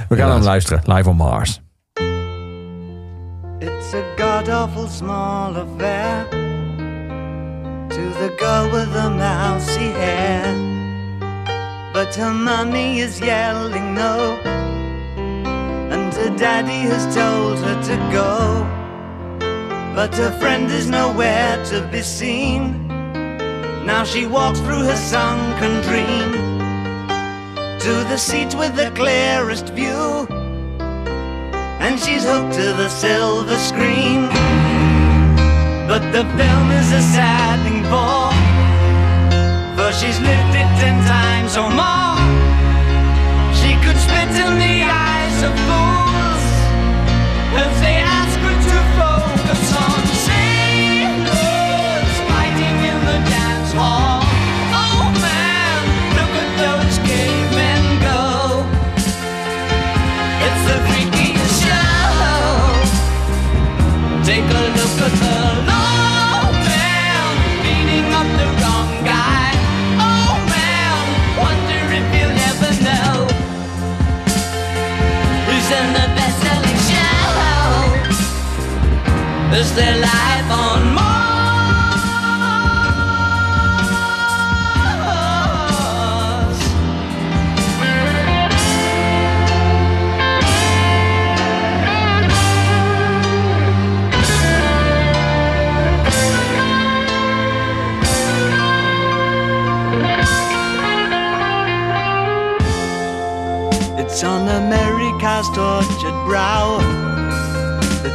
S2: We gaan hem luisteren, live on Mars.
S6: It's a god awful small affair to the girl with the mousy hair. But her mommy is yelling no, her daddy has told her to go. But her friend is nowhere to be seen. Now she walks through her sunken dream to the seat with the clearest view and she's hooked to the silver screen. But the film is a sad thing for, for she's lived it ten times or more. She could spit in the eyes of fools
S7: and say, their life on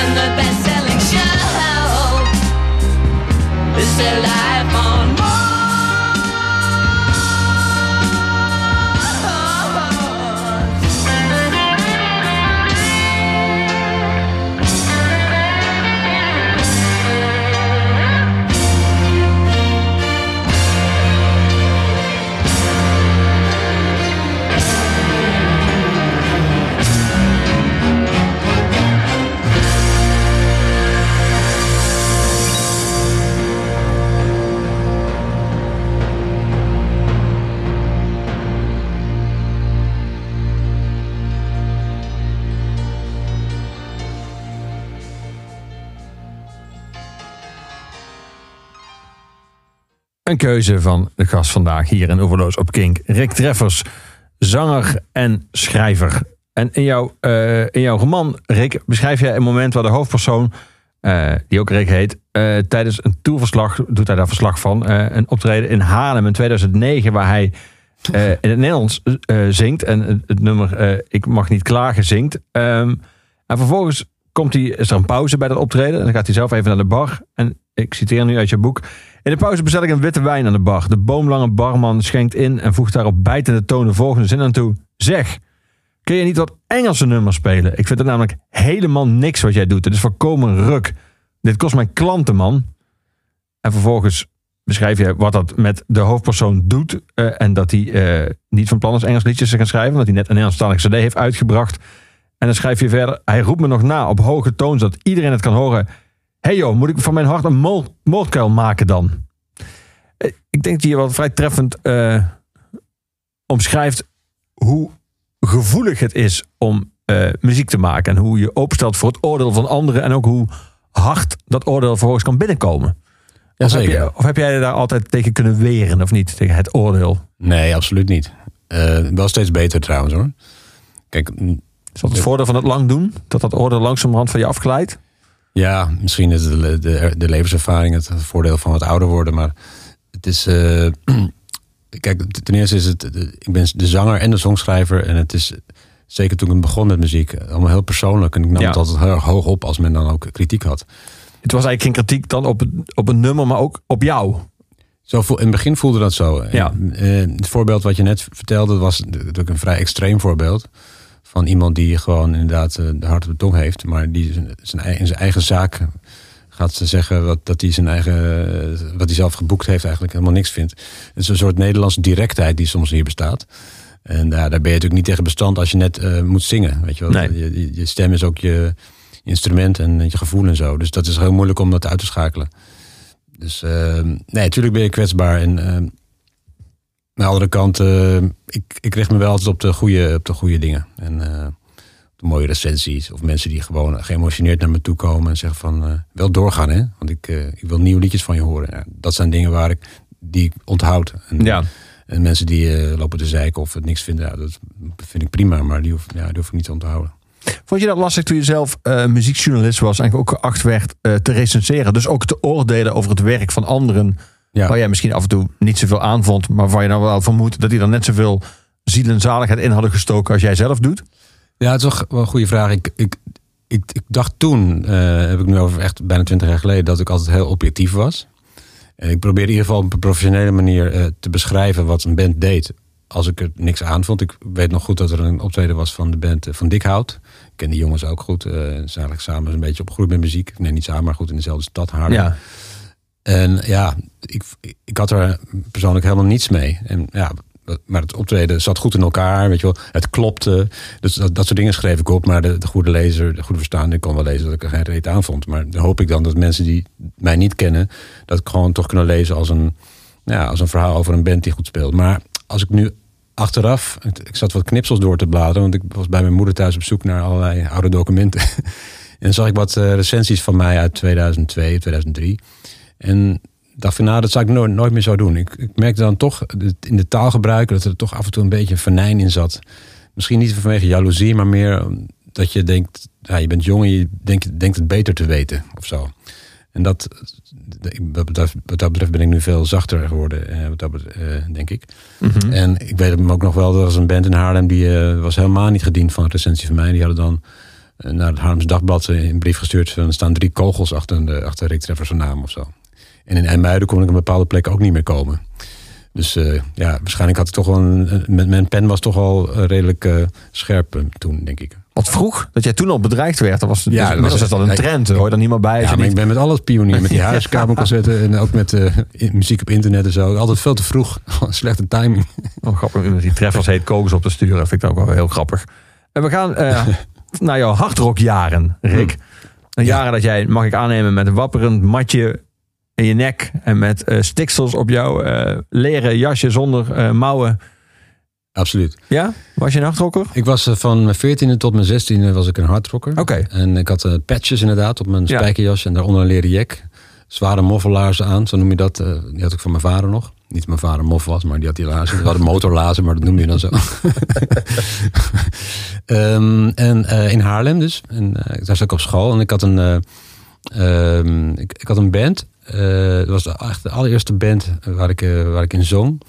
S6: in the best-selling show. Is their life on
S2: Een keuze van de gast vandaag hier in Overloos op Kink. Rick Treffers, zanger en schrijver. En in jouw, eh, in jouw roman, Rick, beschrijf jij een moment waar de hoofdpersoon, eh, die ook Rick heet, eh, tijdens een tourverslag, doet hij daar verslag van, een optreden in Haarlem in 2009, waar hij in het Nederlands zingt en het, nummer Ik mag niet klagen zingt. Ehm, en vervolgens komt hij, is er een pauze bij dat optreden en dan gaat hij zelf even naar de bar. En ik citeer nu uit je boek. In de pauze bestel ik een witte wijn aan de bar. De boomlange barman schenkt in en voegt daarop bijtende toon de volgende zin aan toe. Zeg, kun je niet wat Engelse nummers spelen? Ik vind het namelijk helemaal niks wat jij doet. Het is voorkomen ruk. Dit kost mijn klanten, man. En vervolgens beschrijf je wat dat met de hoofdpersoon doet. eh, en dat hij eh, niet van plan is Engels liedjes te gaan schrijven. Omdat hij net een Nederlandstalige cd heeft uitgebracht. En dan schrijf je verder. Hij roept me nog na op hoge toon, zodat iedereen het kan horen. Hey joh, moet ik van mijn hart een moord, moordkuil maken dan? Eh, Ik denk dat je hier wel vrij treffend eh, omschrijft hoe gevoelig het is om eh, muziek te maken. En hoe je openstelt voor het oordeel van anderen. En ook hoe hard dat oordeel vervolgens kan binnenkomen. Of heb,
S3: Jazeker.
S2: je, of heb jij daar altijd tegen kunnen weren of niet? Tegen het oordeel?
S3: Nee, absoluut niet. Wel steeds beter trouwens hoor. Kijk,
S2: Is dat het voordeel van het lang doen? Dat dat oordeel langzamerhand van je afglijdt?
S3: Ja, misschien is de, de, de levenservaring het voordeel van wat ouder worden. Maar het is... eh, [CLEARS THROAT] kijk, ten eerste is het... Ik ben de zanger en de songschrijver. En het is... Zeker toen ik begon met muziek, allemaal heel persoonlijk. En ik nam
S2: Ja.
S3: het altijd heel erg hoog op als men dan ook kritiek had.
S2: Het was eigenlijk geen kritiek dan op, het- op een nummer, maar ook op jou.
S3: Zo in het begin voelde dat zo.
S2: Ja.
S3: En, eh, het voorbeeld wat je net vertelde was natuurlijk een vrij extreem voorbeeld. Van iemand die gewoon inderdaad eh, de hart op de tong heeft. Maar die zijn, in zijn eigen zaak gaat ze zeggen wat, dat hij zijn eigen, eh, wat hij zelf geboekt heeft eigenlijk helemaal niks vindt. Het is een soort Nederlandse directheid die soms hier bestaat. En daar, daar ben je natuurlijk niet tegen bestand als je net eh, moet zingen. Weet je, wel?
S2: Nee.
S3: Je, je, stem is ook je instrument en je gevoel en zo. Dus dat is heel moeilijk om dat uit te schakelen. Dus nee, natuurlijk ben je kwetsbaar. En, de andere kant, eh, ik, ik richt me wel altijd op de goede, op de goede dingen. En eh, de mooie recensies. Of mensen die gewoon geëmotioneerd naar me toe komen en zeggen van... eh, wel doorgaan, hè? Want ik, ik wil nieuwe liedjes van je horen. Ja, dat zijn dingen waar ik, die ik onthoud. En,
S2: Ja.
S3: en mensen die lopen te zeiken of het niks vinden, ja, dat vind ik prima. Maar die hoef, ja, die hoef ik niet te onthouden.
S2: Vond je dat lastig toen je zelf muziekjournalist was en ook geacht werd te recenseren? Dus ook te oordelen over het werk van anderen.
S3: Ja.
S2: Waar jij misschien af en toe niet zoveel aan vond, maar waar je dan wel vermoedt dat die er net zoveel ziel en zaligheid in hadden gestoken als jij zelf doet?
S3: Ja, het is toch wel een goede vraag. Ik, ik, ik, ik dacht toen, eh, heb ik nu over echt bijna twintig jaar geleden, dat ik altijd heel objectief was. En ik probeerde in ieder geval op een professionele manier eh, te beschrijven wat een band deed. Als ik er niks aan vond. Ik weet nog goed dat er een optreden was van de band eh, van Dikhout. Ik ken die jongens ook goed. eh, Ze zijn eigenlijk samen een beetje opgegroeid met muziek. Nee, niet samen, maar goed in dezelfde stad, Haarlem. En ja, ik, ik had er persoonlijk helemaal niets mee. En ja, maar het optreden zat goed in elkaar, weet je wel. Het klopte. Dus dat, dat soort dingen schreef ik op. Maar de, de goede lezer, de goede verstaander, kon wel lezen dat ik er geen reet aan vond. Maar dan hoop ik dan dat mensen die mij niet kennen, dat ik gewoon toch kunnen lezen als een, ja, als een verhaal over een band die goed speelt. Maar als ik nu achteraf, ik zat wat knipsels door te bladeren, want ik was bij mijn moeder thuis op zoek naar allerlei oude documenten. [LAUGHS] en dan zag ik wat eh, recensies van mij uit 2002, 2003. En dacht van, nou, dat zou ik nooit, nooit meer zo doen. Ik, ik merkte dan toch dat in de taalgebruik dat er toch af en toe een beetje een venijn in zat. Misschien niet vanwege jaloezie, maar meer dat je denkt, ja, je bent jong en je denkt, denkt het beter te weten of zo. En dat, wat dat, wat dat betreft ben ik nu veel zachter geworden, eh, wat dat betreft, eh, denk ik. En ik weet hem ook nog wel, er was een band in Haarlem die eh, was helemaal niet gediend van een recensie van mij. Die hadden dan naar het Haarlems Dagblad een brief gestuurd. van, Er staan drie kogels achter, de, achter Rick Treffers naam of zo. En in IJmuiden kon ik op een bepaalde plek ook niet meer komen. Dus eh, ja, waarschijnlijk had ik toch wel een, een- met mijn pen was toch al eh, redelijk eh, scherp toen, denk ik.
S2: Wat vroeg dat jij toen al bedreigd werd. Dat was,
S3: Ja,
S2: ja,
S3: dat was-
S2: dat een
S3: ik-
S2: trend. Hoor je dan niet meer bij.
S3: Ja,
S2: je
S3: maar
S2: niet-
S3: ik ben met alles pionier. Met die [LAUGHS] [LAUGHS] huiskamercassetten en ook met muziek op internet en zo. Altijd veel te vroeg. [LAUGHS] Slechte timing.
S2: Oh, grappig, die treffers heet kogels op te sturen. Vind ik ook wel heel grappig. En we gaan naar jouw hardrockjaren, Rick. Een jaren dat jij, mag ik aannemen, met een wapperend matje in je nek. En met eh, stiksels op jouw eh, leren jasje zonder eh, mouwen.
S3: Absoluut.
S2: Ja? Was je een hardrocker?
S3: Ik was van mijn 14e tot mijn 16e was ik een hardrocker.
S2: Oké.
S3: En ik had patches inderdaad op mijn
S2: Ja.
S3: spijkerjas en daaronder een leren jack. Zware moffelaars aan, zo noem je dat. die had ik van mijn vader nog. Niet dat mijn vader mof was, maar die had die lazen. Die hadden motorlazen, maar dat noem je dan zo. [LAUGHS] Ehm, en in Haarlem dus. En, daar zat ik op school en ik had een, eh, ehm, ik, ik had een band. Eh, dat was echt de allereerste band waar ik, eh, waar ik in zong.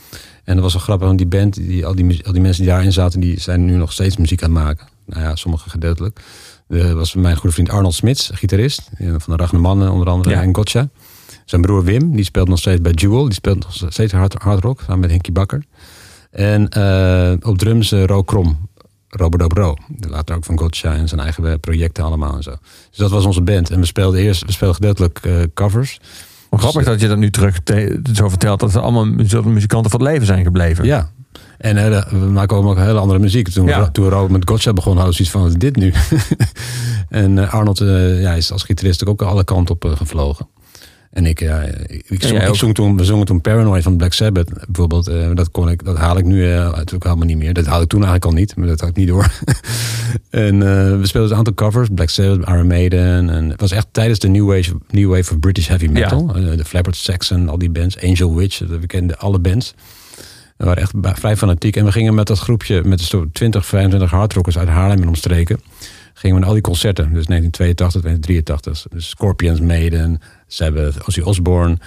S3: En dat was wel grappig, want die band, die, al, die, al die mensen die daarin zaten, die zijn nu nog steeds muziek aan het maken. Nou ja, sommigen gedeeltelijk. Dat was mijn goede vriend Arnold Smits, gitarist. eh, Van de Ragnar Mannen onder andere.
S2: Ja.
S3: En Gotcha. Zijn broer Wim, die speelt nog steeds bij Jewel. Die speelt nog steeds hard, hard rock, samen met Henky Bakker. En op drums eh, Ro Krom. Robert Dobro. Later ook van Gotcha en zijn eigen eh, projecten allemaal en zo. Dus dat was onze band. En we speelden eerst, we speelden gedeeltelijk eh, covers.
S2: Grappig dat je dat nu terug te- zo vertelt. Dat er allemaal mu- muzikanten voor het leven zijn gebleven.
S3: Ja. En eh, we maken ook hele andere muziek. Toen,
S2: Ja.
S3: we, toen we met Gotcha begonnen, hadden we zoiets van, dit nu? [LAUGHS] en eh, Arnold eh, ja, is als gitarist ook alle kanten op eh, gevlogen. En ik, ja, ik, zong, ik zong toen, we zongen toen Paranoid van Black Sabbath bijvoorbeeld. eh, dat, kon ik, dat haal ik nu eh, natuurlijk helemaal niet meer. Dat haal ik toen eigenlijk al niet, maar dat had ik niet door. [LAUGHS] en eh, we speelden een aantal covers, Black Sabbath, Iron Maiden. En het was echt tijdens de New Wave, new wave of British Heavy Metal. Eh, de Flappard Saxon, al die bands. Angel Witch, we kenden alle bands. We waren echt vrij fanatiek. En we gingen met dat groepje, met zo'n 20, 25 hardrockers uit Haarlem en omstreken. Gingen we naar al die concerten. Dus 1982, 1983. Dus Scorpions, Maiden, Sabbath, Ozzy Osbourne.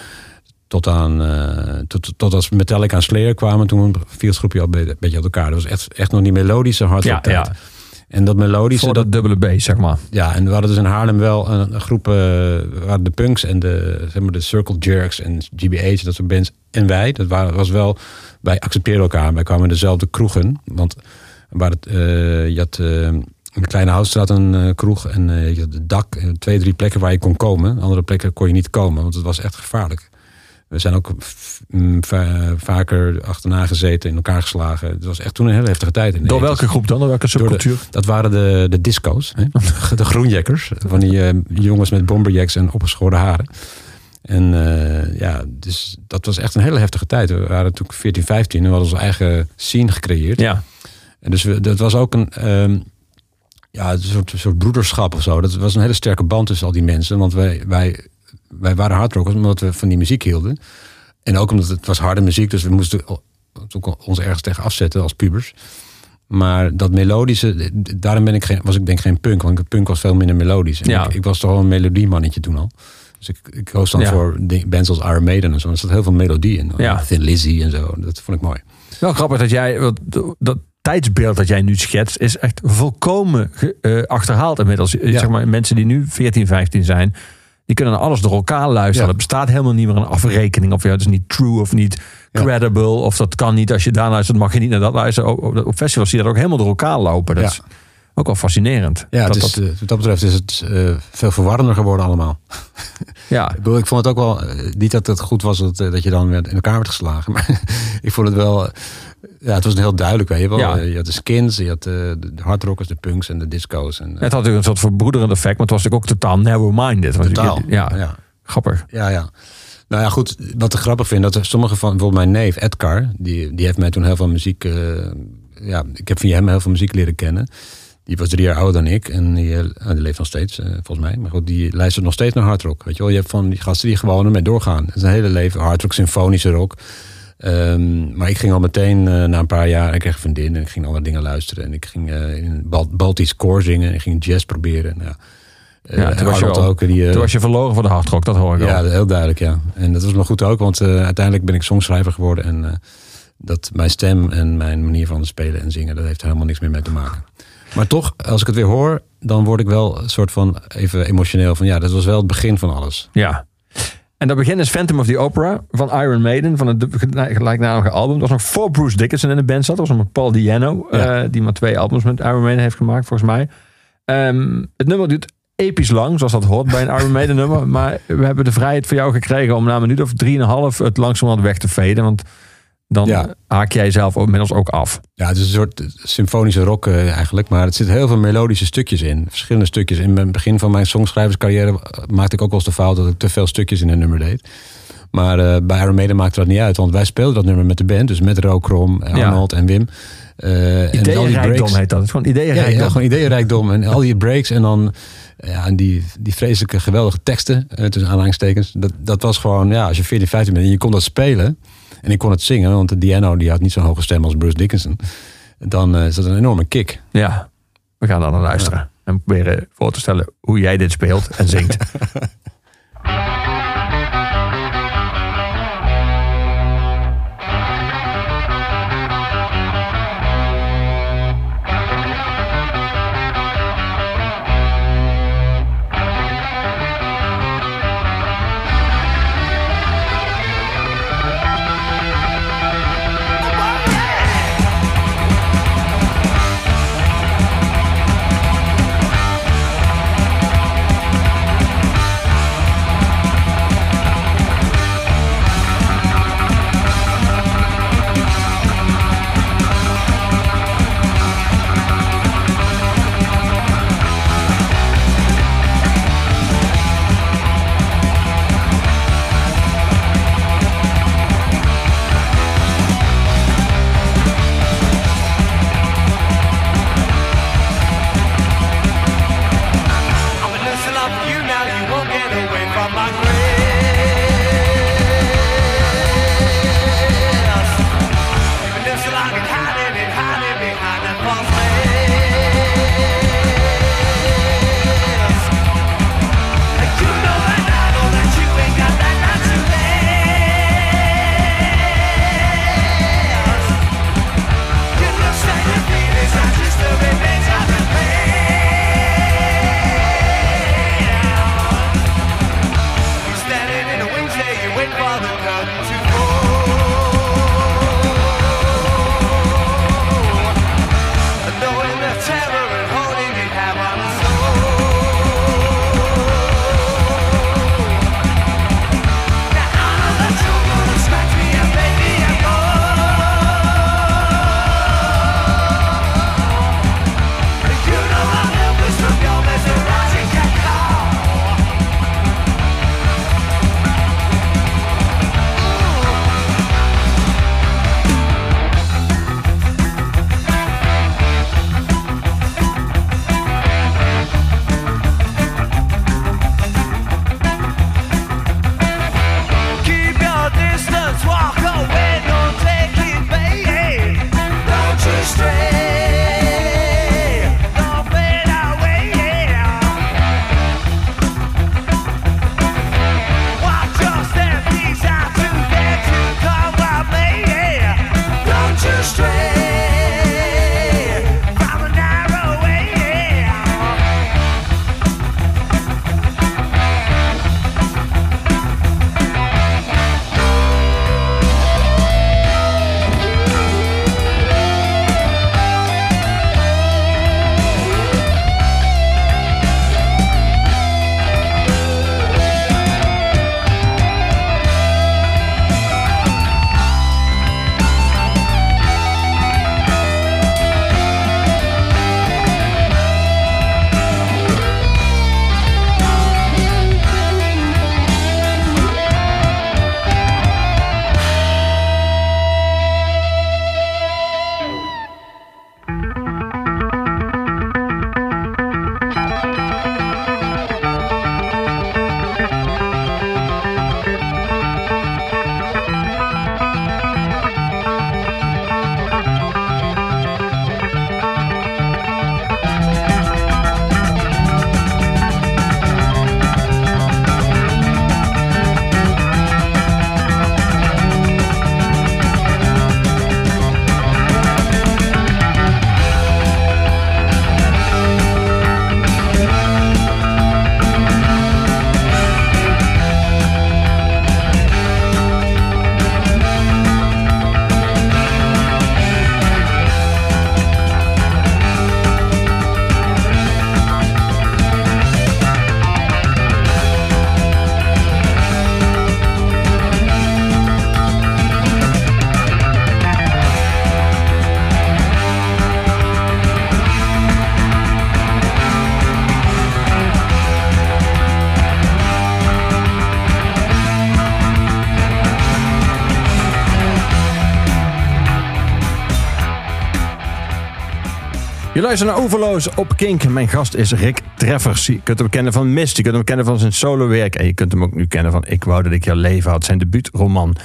S3: Tot, aan, eh, tot, tot als Metallica en Slayer kwamen. Toen viel het groepje al een beetje- uit elkaar. Dat was echt, echt nog die melodische hardrock
S2: Ja, ja.
S3: En dat melodische...
S2: Voor dat dubbele B, zeg maar.
S3: Ja, en we hadden dus in Haarlem wel een, een groep, eh, waren de punks en de, zeg maar, de Circle Jerks en GBH, dat soort bands. En wij, dat waren, was wel, wij accepteerden elkaar. Wij kwamen in dezelfde kroegen. Want waar het, eh, je had de Kleine Houtstraat een eh, kroeg en het dak, eh, twee, drie plekken waar je kon komen. Andere plekken kon je niet komen, want het was echt gevaarlijk. We zijn ook mm, va- vaker achterna gezeten, in elkaar geslagen. Het was echt toen een hele heftige tijd. In
S2: Door
S3: 80s.
S2: welke groep dan? Door welke
S3: Door de-
S2: subcultuur?
S3: dat waren de, de disco's, hè? [LAUGHS] de groenjekkers. Van die jongens met bomberjacks en opgeschoren haren. En ja, dus dat was echt een hele heftige tijd. We waren natuurlijk 14, 15 en we hadden onze eigen scene gecreëerd.
S2: Ja.
S3: En dus we, dat was ook een, ehm, ja, een soort, soort broederschap of zo. Dat was een hele sterke band tussen al die mensen. Want wij, wij, wij waren hardrockers omdat we van die muziek hielden. En ook omdat het was harde muziek, dus we moesten ons ergens tegen afzetten als pubers. Maar dat melodische, daarom ben ik geen, was ik denk geen punk, want punk was veel minder melodisch. En
S2: Ja.
S3: ik, ik was toch wel een melodiemannetje toen al. Dus ik, ik koos dan
S2: Ja.
S3: voor bands als Iron Maiden en zo. Er zat heel veel melodie in.
S2: Ja.
S3: Thin Lizzy en zo. Dat vond ik mooi.
S2: Wel grappig dat jij, dat tijdsbeeld dat jij nu schetst, is echt volkomen eh, achterhaald inmiddels.
S3: Ja.
S2: Zeg maar, mensen die nu 14, 15 zijn, die kunnen naar alles door elkaar luisteren.
S3: Ja.
S2: Er bestaat helemaal niet meer een afrekening of ja, het is niet true of niet
S3: Ja.
S2: credible of dat kan niet. Als je daar luistert, mag je niet naar dat luisteren. Op, festivals zie je dat ook helemaal door elkaar lopen. Dat is ook wel fascinerend.
S3: Ja,
S2: dat,
S3: is,
S2: dat-
S3: eh, wat dat betreft is het eh, veel verwarrender geworden allemaal. [LAUGHS]
S2: ja.
S3: Ik, bedoel, ik vond het ook wel, eh, niet dat het goed was dat, eh, dat je dan in elkaar werd geslagen. [LAUGHS] Maar ik vond het wel, eh, ja, het was heel duidelijk. Weet je, wel.
S2: Ja.
S3: Eh, je had de skins, je had eh, de, de hardrockers, de punks en de disco's. En, eh,
S2: Het had natuurlijk een soort verbroederend effect, maar het was natuurlijk ook totaal narrow-minded.
S3: Totaal.
S2: Ja,
S3: ja.
S2: grappig.
S3: Ja, ja. Nou ja, goed. Wat ik grappig vind, dat er sommige van, bijvoorbeeld mijn neef Edgar, die, die heeft mij toen heel veel muziek, ja, ik heb via hem heel veel muziek leren kennen. Die was drie jaar ouder dan ik en die, nou, die leeft nog steeds, volgens mij. Maar goed, die luistert nog steeds naar hardrock. Weet je wel, je hebt van die gasten die gewoon ermee doorgaan. Het is een hele leven hardrock, symfonische rock. Ehm, maar ik ging al meteen eh, na een paar jaar, ik kreeg een vriendin en ik ging alle dingen luisteren. En ik ging eh, in Bal Baltisch koor zingen en ik ging jazz proberen. Nou, eh,
S2: Ja, toen was je al-
S3: ook. Die,
S2: Toen was je verloren voor de hardrock, dat hoor ik
S3: ja,
S2: al.
S3: heel duidelijk, ja. En dat was me goed ook, want uiteindelijk ben ik songschrijver geworden. En dat mijn stem en mijn manier van spelen en zingen, dat heeft er helemaal niks meer mee te maken. Maar toch, als ik het weer hoor, dan word ik wel een soort van even emotioneel. Van ja, dat was wel het begin van alles.
S2: Ja. En dat begin is Phantom of the Opera van Iron Maiden, van het gelijknamige album. Dat was nog voor Bruce Dickinson in de band zat. Dat was nog met Paul Diano,
S3: Ja.
S2: eh, die maar twee albums met Iron Maiden heeft gemaakt, volgens mij. Ehm, het nummer duurt episch lang, zoals dat hoort bij een Iron Maiden nummer. Maar we hebben de vrijheid voor jou gekregen om na een minuut of drieënhalf het langzamerhand weg te veden. Want dan
S3: Ja.
S2: haak jij zelf ook- inmiddels ook af.
S3: Ja, het is een soort symfonische rock eh, eigenlijk. Maar er zitten heel veel melodische stukjes in. Verschillende stukjes. In het begin van mijn songschrijverscarrière eh, maakte ik ook wel eens de fout dat ik te veel stukjes in een nummer deed. Maar eh, bij Iron Maiden maakte dat niet uit. Want wij speelden dat nummer met de band. Dus met Rokrom,
S2: Ja.
S3: Arnold en Wim. Eh, en al die breaks-
S2: heet dat. Het is gewoon ideeënrijkdom.
S3: ja, gewoon ideeënrijkdom. En al die breaks en dan ja, en die, die vreselijke geweldige teksten, eh, tussen aanhalingstekens. Dat, dat was gewoon, ja, als je 14, 15 bent en je kon dat spelen. En ik kon het zingen, want de Diano die had niet zo'n hoge stem als Bruce Dickinson. Dan eh, is dat een enorme kick.
S2: Ja, we gaan daar naar luisteren. En proberen voor te stellen hoe jij dit speelt en zingt. [LAUGHS] Je luistert naar Overloos op Kink. Mijn gast is Rick Treffers. Je kunt hem kennen van Mist. Je kunt hem kennen van zijn solowerk. En je kunt hem ook nu kennen van Ik wou dat ik jouw leven had. Zijn debuutroman.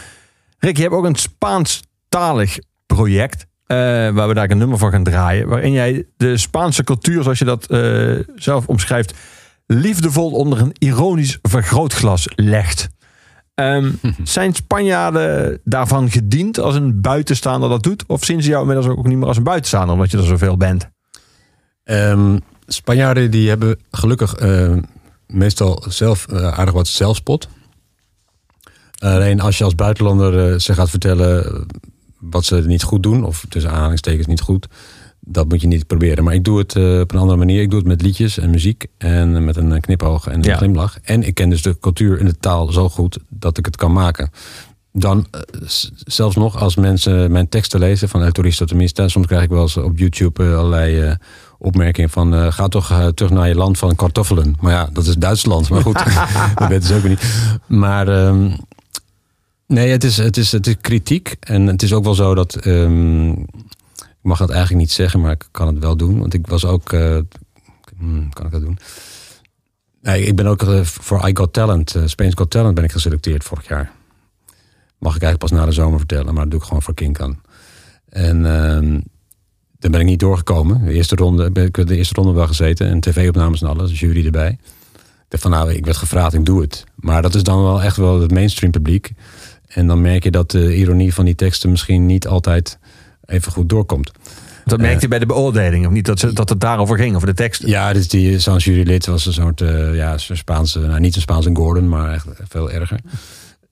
S2: Rick, je hebt ook een Spaanstalig project. eh, waar we daar een nummer van gaan draaien. Waarin jij de Spaanse cultuur, zoals je dat eh, zelf omschrijft... liefdevol onder een ironisch vergrootglas legt. Ehm, [LAUGHS] zijn Spanjaarden daarvan gediend als een buitenstaander dat doet? Of zien ze jou inmiddels ook niet meer als een buitenstaander, omdat je er zoveel bent?
S3: Ehm, Spanjaarden die hebben gelukkig eh, meestal zelf eh, aardig wat zelfspot. Alleen als je als buitenlander eh, ze gaat vertellen wat ze niet goed doen, of tussen aanhalingstekens niet goed, dat moet je niet proberen. Maar ik doe het op een andere manier. Ik doe het met liedjes en muziek en met een knipoog en een
S2: Ja.
S3: glimlach. En ik ken dus de cultuur en de taal zo goed dat ik het kan maken. Dan, zelfs nog als mensen mijn teksten lezen van El Tenminste, soms krijg ik wel eens op YouTube allerlei opmerkingen van eh, ga toch eh, terug naar je land van kartoffelen. Maar ja, dat is Duitsland. Maar goed, [LAUGHS] [LAUGHS] dat weten ze ook niet. Maar ehm, nee, het is, het, is, het is kritiek. En het is ook wel zo dat. ehm, ik mag dat eigenlijk niet zeggen, maar ik kan het wel doen. Want ik was ook. eh, hmm, kan ik dat doen? Nee, ik ben ook voor I Got Talent, Spain's Got Talent, ben ik geselecteerd vorig jaar. Mag ik eigenlijk pas na de zomer vertellen, maar dat doe ik gewoon voor Kinkan. En ehm daar ben ik niet doorgekomen. De eerste ronde, ben ik de eerste ronde wel gezeten en tv-opnames en alles, jury erbij. Ik dacht van nou, ik werd gevraagd, ik doe het. Maar dat is dan wel echt wel het mainstream publiek. En dan merk je dat de ironie van die teksten misschien niet altijd even goed doorkomt.
S2: Dat merkte je bij de beoordeling, of niet? Dat, ze, dat het daarover ging, over de tekst.
S3: Ja, dus die zo'n jurylid was een soort eh, ja, Spaanse, nou niet een Spaanse Gordon, maar echt veel erger.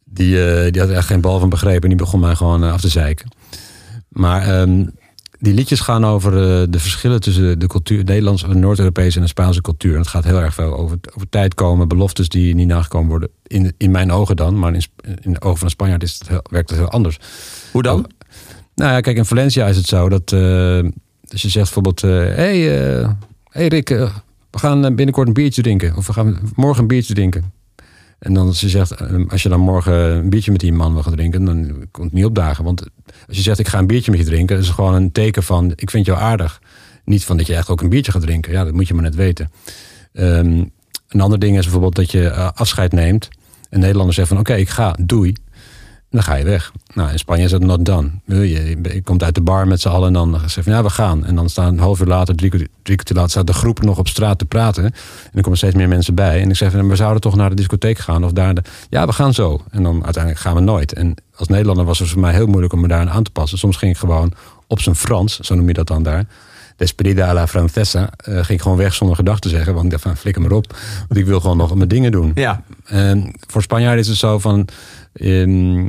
S3: Die, eh, die had er echt geen bal van begrepen en die begon mij gewoon eh, af te zeiken. Maar ehm, die liedjes gaan over eh, de verschillen tussen de cultuur, Nederlandse, de Noord-Europese en de Spaanse cultuur. En het gaat heel erg veel over, over tijd komen, beloftes die niet nagekomen worden. In, in mijn ogen dan, maar in, in de ogen van een Spanjaard is het heel, werkt het heel anders.
S2: Hoe dan?
S3: Nou ja, kijk, in Valencia is het zo dat eh, als je zegt bijvoorbeeld: hé hey, hey Rick, we gaan binnenkort een biertje drinken. Of we gaan morgen een biertje drinken. En dan je zegt, eh, als je dan morgen een biertje met die man wil gaan drinken, dan komt het niet opdagen. Want als je zegt, ik ga een biertje met je drinken, is gewoon een teken van, ik vind jou aardig. Niet van dat je echt ook een biertje gaat drinken. Ja, dat moet je maar net weten. Ehm, een ander ding is bijvoorbeeld dat je eh, afscheid neemt. En Nederlanders zeggen van, oké, ik ga, doei. Dan ga je weg. Nou, in Spanje is dat not done. Je, je, je komt uit de bar met z'n allen en dan zeg je van ja, we gaan. En dan staan een half uur later, drie, kwartier- kwartier later, staat de groep nog op straat te praten. En dan komen steeds meer mensen bij. En ik zeg van we zouden toch naar de discotheek gaan. Of daar de, ja, we gaan zo. En dan uiteindelijk gaan we nooit. En als Nederlander was het voor mij heel moeilijk om me daar aan te passen. Soms ging ik gewoon op zijn Frans, zo noem je dat dan daar. Despedida a la francesa. eh, ging ik gewoon weg zonder gedachten te zeggen. Want ik dacht van flikker maar op. Want ik wil gewoon nog mijn dingen doen.
S2: Ja.
S3: En voor Spanjaarden is het zo van. Ehm,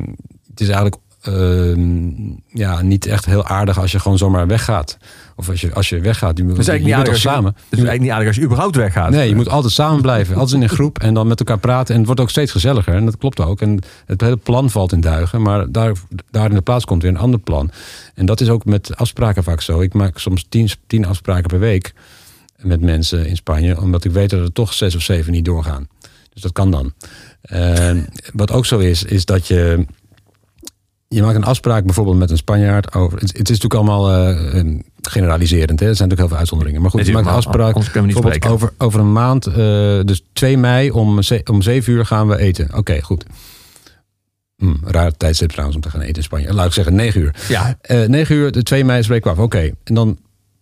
S3: het is eigenlijk ehm, ja, niet echt heel aardig als je gewoon zomaar weggaat. Of als je, als je weggaat. Je,
S2: Het is
S3: je
S2: eigenlijk niet
S3: bent
S2: aardig
S3: toch
S2: als je,
S3: samen.
S2: het is eigenlijk niet aardig als je überhaupt weggaat.
S3: Nee, je moet altijd samen blijven. Altijd in een groep en dan met elkaar praten. En het wordt ook steeds gezelliger. En dat klopt ook. En het hele plan valt in duigen. Maar daar, daar in de plaats komt weer een ander plan. En dat is ook met afspraken vaak zo. Ik maak soms tien, tien afspraken per week met mensen in Spanje. Omdat ik weet dat er toch zes of zeven niet doorgaan. Dus dat kan dan. En wat ook zo is, is dat je... Je maakt een afspraak bijvoorbeeld met een Spanjaard over... Het, het is natuurlijk allemaal eh, eh, generaliserend. Hè? Er zijn natuurlijk heel veel uitzonderingen. Maar goed, je maakt een
S2: maar
S3: afspraak
S2: anders kunnen we niet
S3: bijvoorbeeld over, over een maand. eh, dus 2 mei om, om 7 uur gaan we eten. Oké, goed. Hm, raar tijdstip trouwens om te gaan eten in Spanje. Laat ik zeggen 9 uur.
S2: Ja.
S3: Eh 9 uur, de 2 mei spreken we af. Oké, en dan...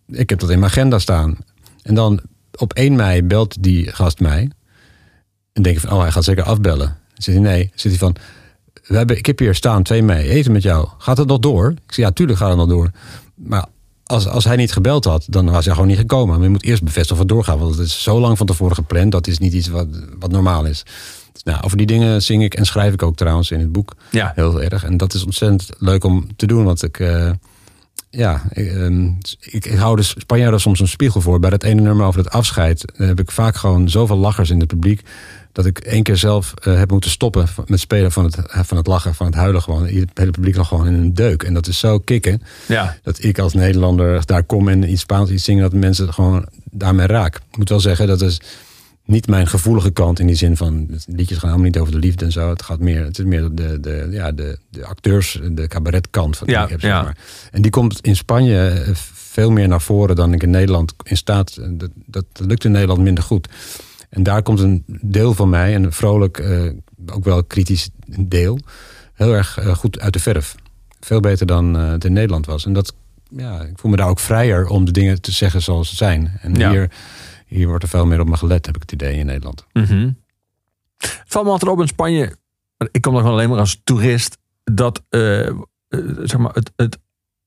S3: Ik heb dat in mijn agenda staan. En dan op 1 mei belt die gast mij. En denk van, oh, hij gaat zeker afbellen. Dan zegt hij, nee. Dan zegt hij van, we hebben, ik heb hier staan 2 mei, eten met jou. Gaat het nog door? Ik zeg, ja, tuurlijk gaat het nog door. Maar als, als hij niet gebeld had, dan was hij gewoon niet gekomen. Maar je moet eerst bevestigen of het doorgaat. Want het is zo lang van tevoren gepland. Dat is niet iets wat, wat normaal is. Dus, nou, over die dingen zing ik en schrijf ik ook trouwens in het boek.
S2: Ja.
S3: Heel erg. En dat is ontzettend leuk om te doen. Want ik... eh, ja, ik, ehm, ik, ik hou de Spanjaarden soms een spiegel voor. Bij dat ene nummer over het afscheid eh, heb ik vaak gewoon zoveel lachers in het publiek. Dat ik één keer zelf eh, heb moeten stoppen met spelen van het, van het lachen, van het huilen gewoon. Het hele publiek lag gewoon in een deuk. En dat is zo kicken.
S2: Ja.
S3: Dat ik als Nederlander daar kom en iets Spaans iets zingen, dat mensen gewoon daarmee raak. Ik moet wel zeggen, dat is niet mijn gevoelige kant in die zin van liedjes gaan helemaal niet over de liefde en zo. Het gaat meer, het is meer de, de, ja, de, de acteurs, de cabaretkant van
S2: Ja,
S3: ik heb, zeg
S2: ja.
S3: maar. En die komt in Spanje eh, veel meer naar voren dan ik in Nederland in staat. Dat, dat lukt in Nederland minder goed. En daar komt een deel van mij, en een vrolijk, eh, ook wel kritisch deel, heel erg eh, goed uit de verf. Veel beter dan eh, het in Nederland was. En dat, ja, ik voel me daar ook vrijer om de dingen te zeggen zoals ze zijn. En
S2: Ja.
S3: hier, hier wordt er veel meer op me gelet, heb ik het idee in Nederland.
S2: Mhm. Het valt me altijd op in Spanje. Ik kom er gewoon alleen maar als toerist. Dat zeg maar het, het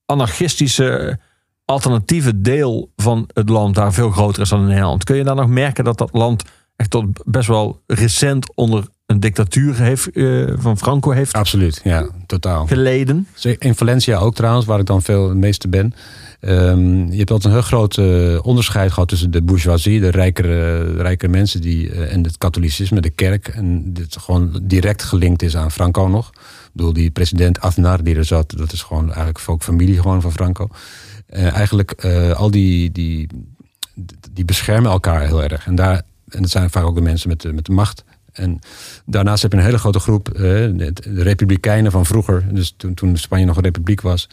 S2: anarchistische alternatieve deel van het land daar veel groter is dan in Nederland. Kun je daar nog merken dat dat land echt tot best wel recent onder een dictatuur heeft, eh, van Franco heeft
S3: Absoluut, ja, totaal.
S2: geleden?
S3: In Valencia ook trouwens, waar ik dan veel het meeste ben. Ehm, je hebt altijd een heel groot eh, onderscheid gehad tussen de bourgeoisie, de rijkere, rijkere mensen, die, eh, en het katholicisme, de kerk. En dit gewoon direct gelinkt is aan Franco nog. Ik bedoel, die president Aznar die er zat, dat is gewoon eigenlijk ook familie gewoon van Franco. Eigenlijk al die, die, die beschermen elkaar heel erg. En, daar, en dat zijn vaak ook de mensen met de, met de macht. En daarnaast heb je een hele grote groep, eh, de, republikeinen van vroeger. Dus toen, toen Spanje nog een republiek was.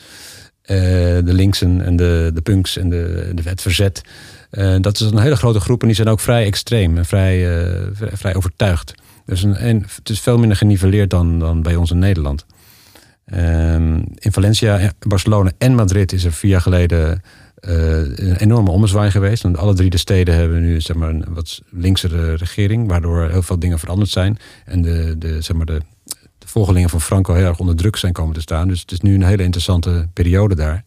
S3: Eh, de linksen en de, de punks en de, de, het verzet. Eh, dat is een hele grote groep en die zijn ook vrij extreem en vrij, vrij, overtuigd. Dus en het is veel minder geniveleerd dan, dan bij ons in Nederland. Ehm, in Valencia, Barcelona en Madrid is er vier jaar geleden eh, een enorme ommezwaai geweest. Want alle drie de steden hebben nu zeg maar, een wat linksere regering, waardoor heel veel dingen veranderd zijn. En de, de, zeg maar, de, de volgelingen van Franco heel erg onder druk zijn komen te staan. Dus het is nu een hele interessante periode daar.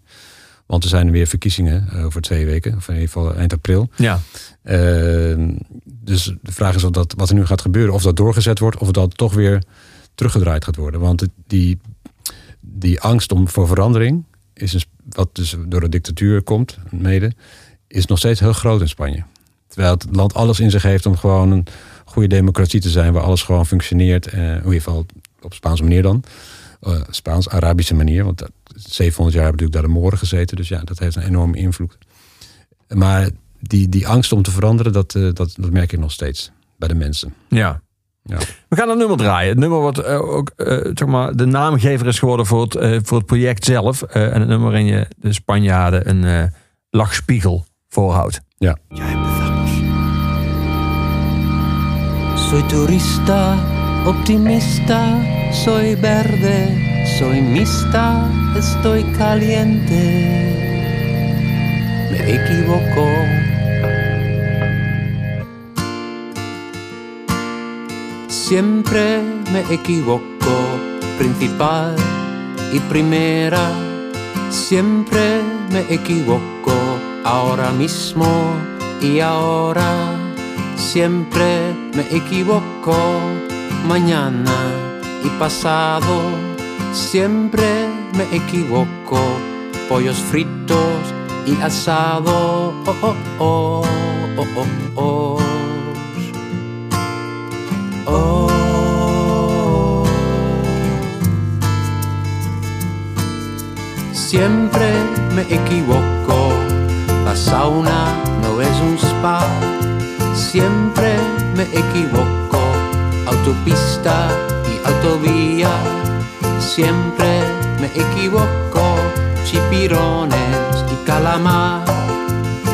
S3: Want er zijn weer verkiezingen eh, over twee weken, of in ieder geval eind april.
S2: Ja.
S3: Ehm, dus de vraag is of dat, wat er nu gaat gebeuren. Of dat doorgezet wordt, of dat toch weer teruggedraaid gaat worden. Want die, die angst om voor verandering, is een, wat dus door de dictatuur komt, mede, is nog steeds heel groot in Spanje. Terwijl het land alles in zich heeft om gewoon een goede democratie te zijn, waar alles gewoon functioneert. eh, in ieder geval op Spaanse manier dan. Eh, Spaans-Arabische manier, want dat- 700 jaar hebben natuurlijk daar de Moren gezeten. Dus ja, dat heeft een enorme invloed. Maar die, die angst om te veranderen, dat, eh, dat, dat merk ik nog steeds bij de mensen.
S2: Ja.
S3: Ja.
S2: We gaan een nummer draaien. Het nummer wat eh, ook eh, zeg maar, de naamgever is geworden voor het, eh, voor het project zelf. Eh, en het nummer waarin je de Spanjaarden een eh, lachspiegel voorhoudt.
S3: Ja.
S8: Soy turista, optimista, soy verde, soy mista, estoy caliente. Me equivoco. Siempre me equivoco, principal y primera. Siempre me equivoco, ahora mismo y ahora. Siempre me equivoco, mañana y pasado. Siempre me equivoco, pollos fritos y asado. Oh, oh, oh, oh, oh, oh. Oh. Siempre me equivoco, la sauna no es un spa. Siempre me equivoco, autopista y autovía. Siempre me equivoco, chipirones y calamar.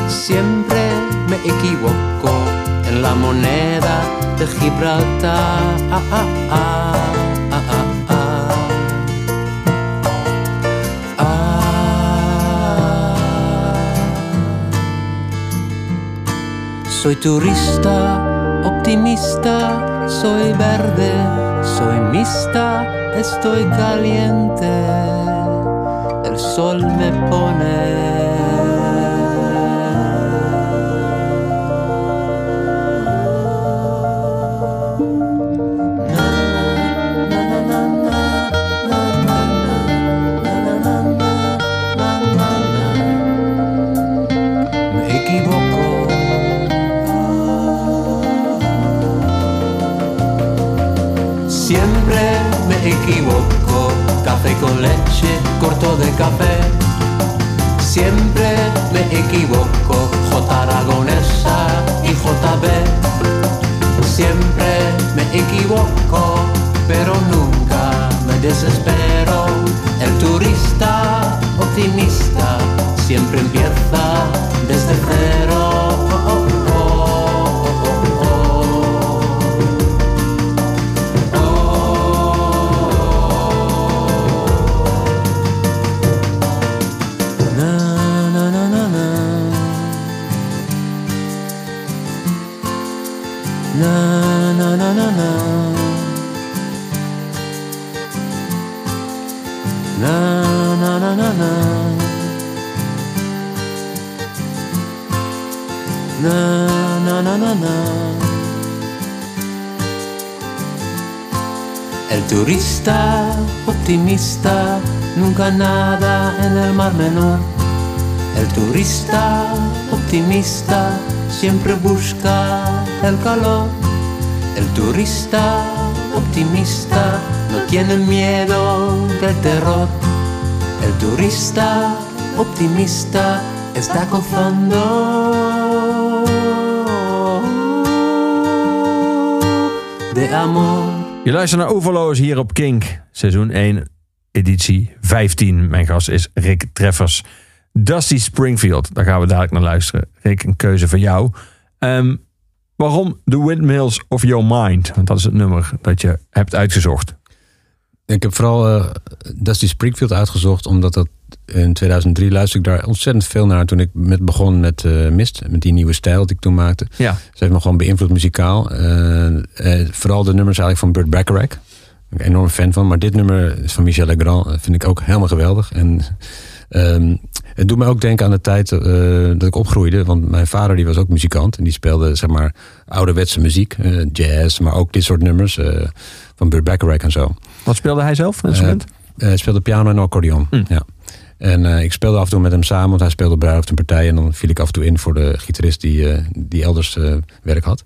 S8: Siempre me equivoco la moneda de Gibraltar. Ah, ah, ah. Soy turista, optimista, soy verde, soy mista, estoy caliente, el sol me pone. Siempre me equivoco, café con leche, corto de café. Siempre me equivoco, J aragonesa y JB. Siempre me equivoco, pero nunca me desespero. El turista optimista siempre empieza
S4: na optimista, nunca nada en el mar menor. El turista optimista siempre busca el calor. El turista optimista no tiene miedo del terror. El turista optimista está gozando de amor.
S2: Je luistert naar Oeverloos hier op Kink. Seizoen 1, editie 15. Mijn gast is Rick Treffers. Dusty Springfield, daar gaan we dadelijk naar luisteren. Rick, een keuze van jou. Ehm, waarom The Windmills of Your Mind? Want dat is het nummer dat je hebt uitgezocht.
S3: Ik heb vooral eh, Dusty Springfield uitgezocht, omdat dat in 2003 luisterde ik daar ontzettend veel naar toen ik met begon met eh, Mist, met die nieuwe stijl die ik toen maakte.
S2: Ja.
S3: Ze heeft me gewoon beïnvloed muzikaal. Eh, vooral de nummers eigenlijk van Burt Bacharach. Ben ik een enorm fan van. Maar dit nummer is van Michel Legrand eh, vind ik ook helemaal geweldig. En ehm, het doet me ook denken aan de tijd eh, dat ik opgroeide. Want mijn vader die was ook muzikant. En die speelde zeg maar ouderwetse muziek. eh, jazz, maar ook dit soort nummers. van Burt Bacharach en zo.
S2: Wat speelde hij zelf? Een instrument?
S3: Hij speelde piano en accordeon.
S2: Hm.
S3: Ja. En ik speelde af en toe met hem samen, want hij speelde bruiloft en partij. En dan viel ik af en toe in voor de gitarist die, die elders werk had.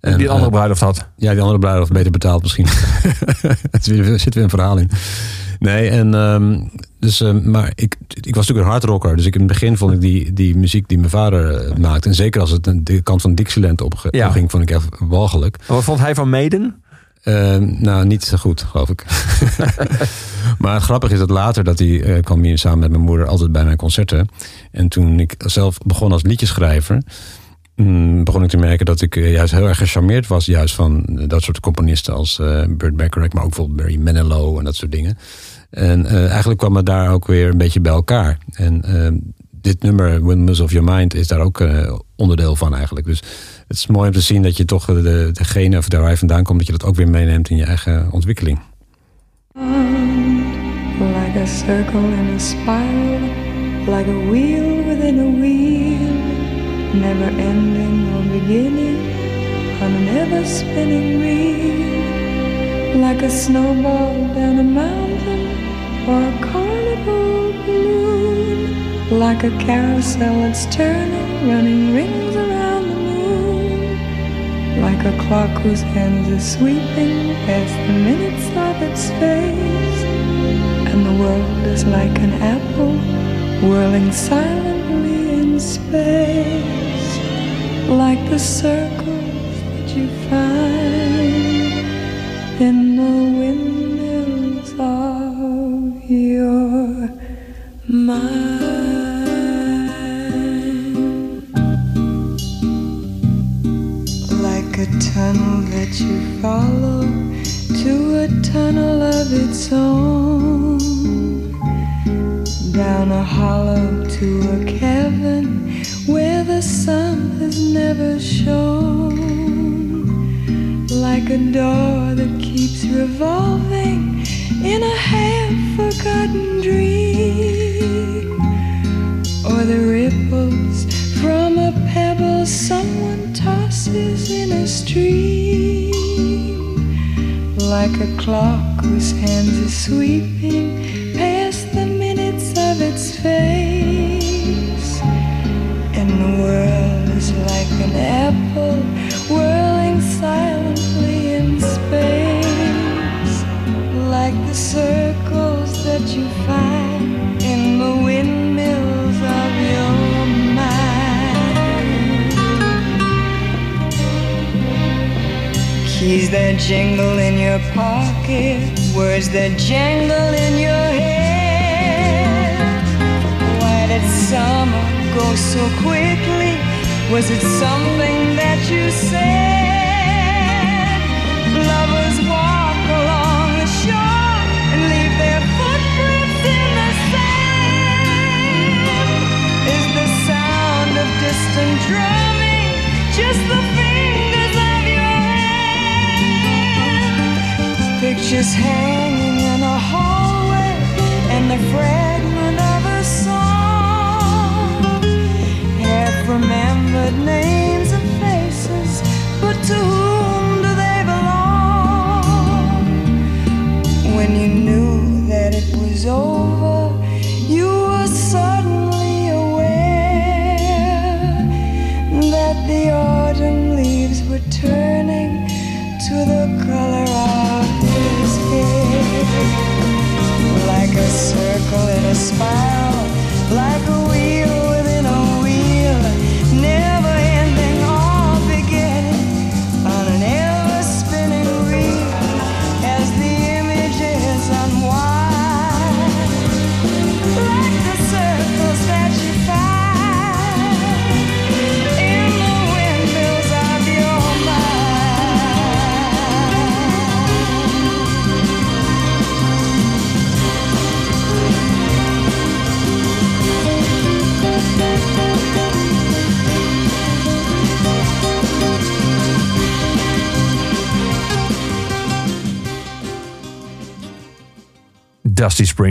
S3: En,
S2: die andere
S3: eh,
S2: bruiloft had.
S3: ja, die andere bruiloft beter betaald misschien. [LAUGHS] er zit weer- er een verhaal in. Nee, en ehm, dus, eh, maar ik, ik was natuurlijk een hardrocker. Dus ik, in het begin vond ik die, die muziek die mijn vader eh, maakte. En zeker als het een- de kant van Dixieland opge-
S2: Ja.
S3: opging, vond ik echt walgelijk.
S2: Wat vond hij van Maiden?
S3: Eh, nou, niet zo goed, geloof ik. [LAUGHS] maar het grappige is dat later dat hij kwam hier samen met mijn moeder altijd bij mijn concerten. En toen ik zelf begon als liedjeschrijver, begon ik te merken dat ik eh, juist heel erg gecharmeerd was, juist van eh, dat soort componisten als eh Burt Bacharach, maar ook bijvoorbeeld Barry Manilow en dat soort dingen. En eigenlijk kwam het daar ook weer een beetje bij elkaar. En eh, dit nummer, Windmills of Your Mind, is daar ook onderdeel van eigenlijk. Dus het is mooi om te zien dat je toch de, degene of daar waar je vandaan komt, dat je dat ook weer meeneemt in je eigen ontwikkeling.
S9: Like a circle in a spiral, like a wheel within a wheel, never ending or beginning on an ever spinning reel. Like a snowball down a mountain or a carnival balloon, like a carousel that's turning, running rings around the moon. Like a clock whose hands are sweeping past the minutes of its face. And the world is like an apple whirling silently space. Like the circles that you find in the windmills of your mind. like a tunnel that you follow to a tunnel of its own. Down a hollow to a cavern where the sun has never shone. Like a door that keeps revolving in a half forgotten dream or the ripples from a pebble someone tosses in a stream, like a clock whose hands are sweeping face, and the world is like an apple whirling silently in space, like the circles that you find in the windmills of your mind. Keys that jingle in your pocket, words that jangle in your head. Summer go so quickly? Was it something that you said?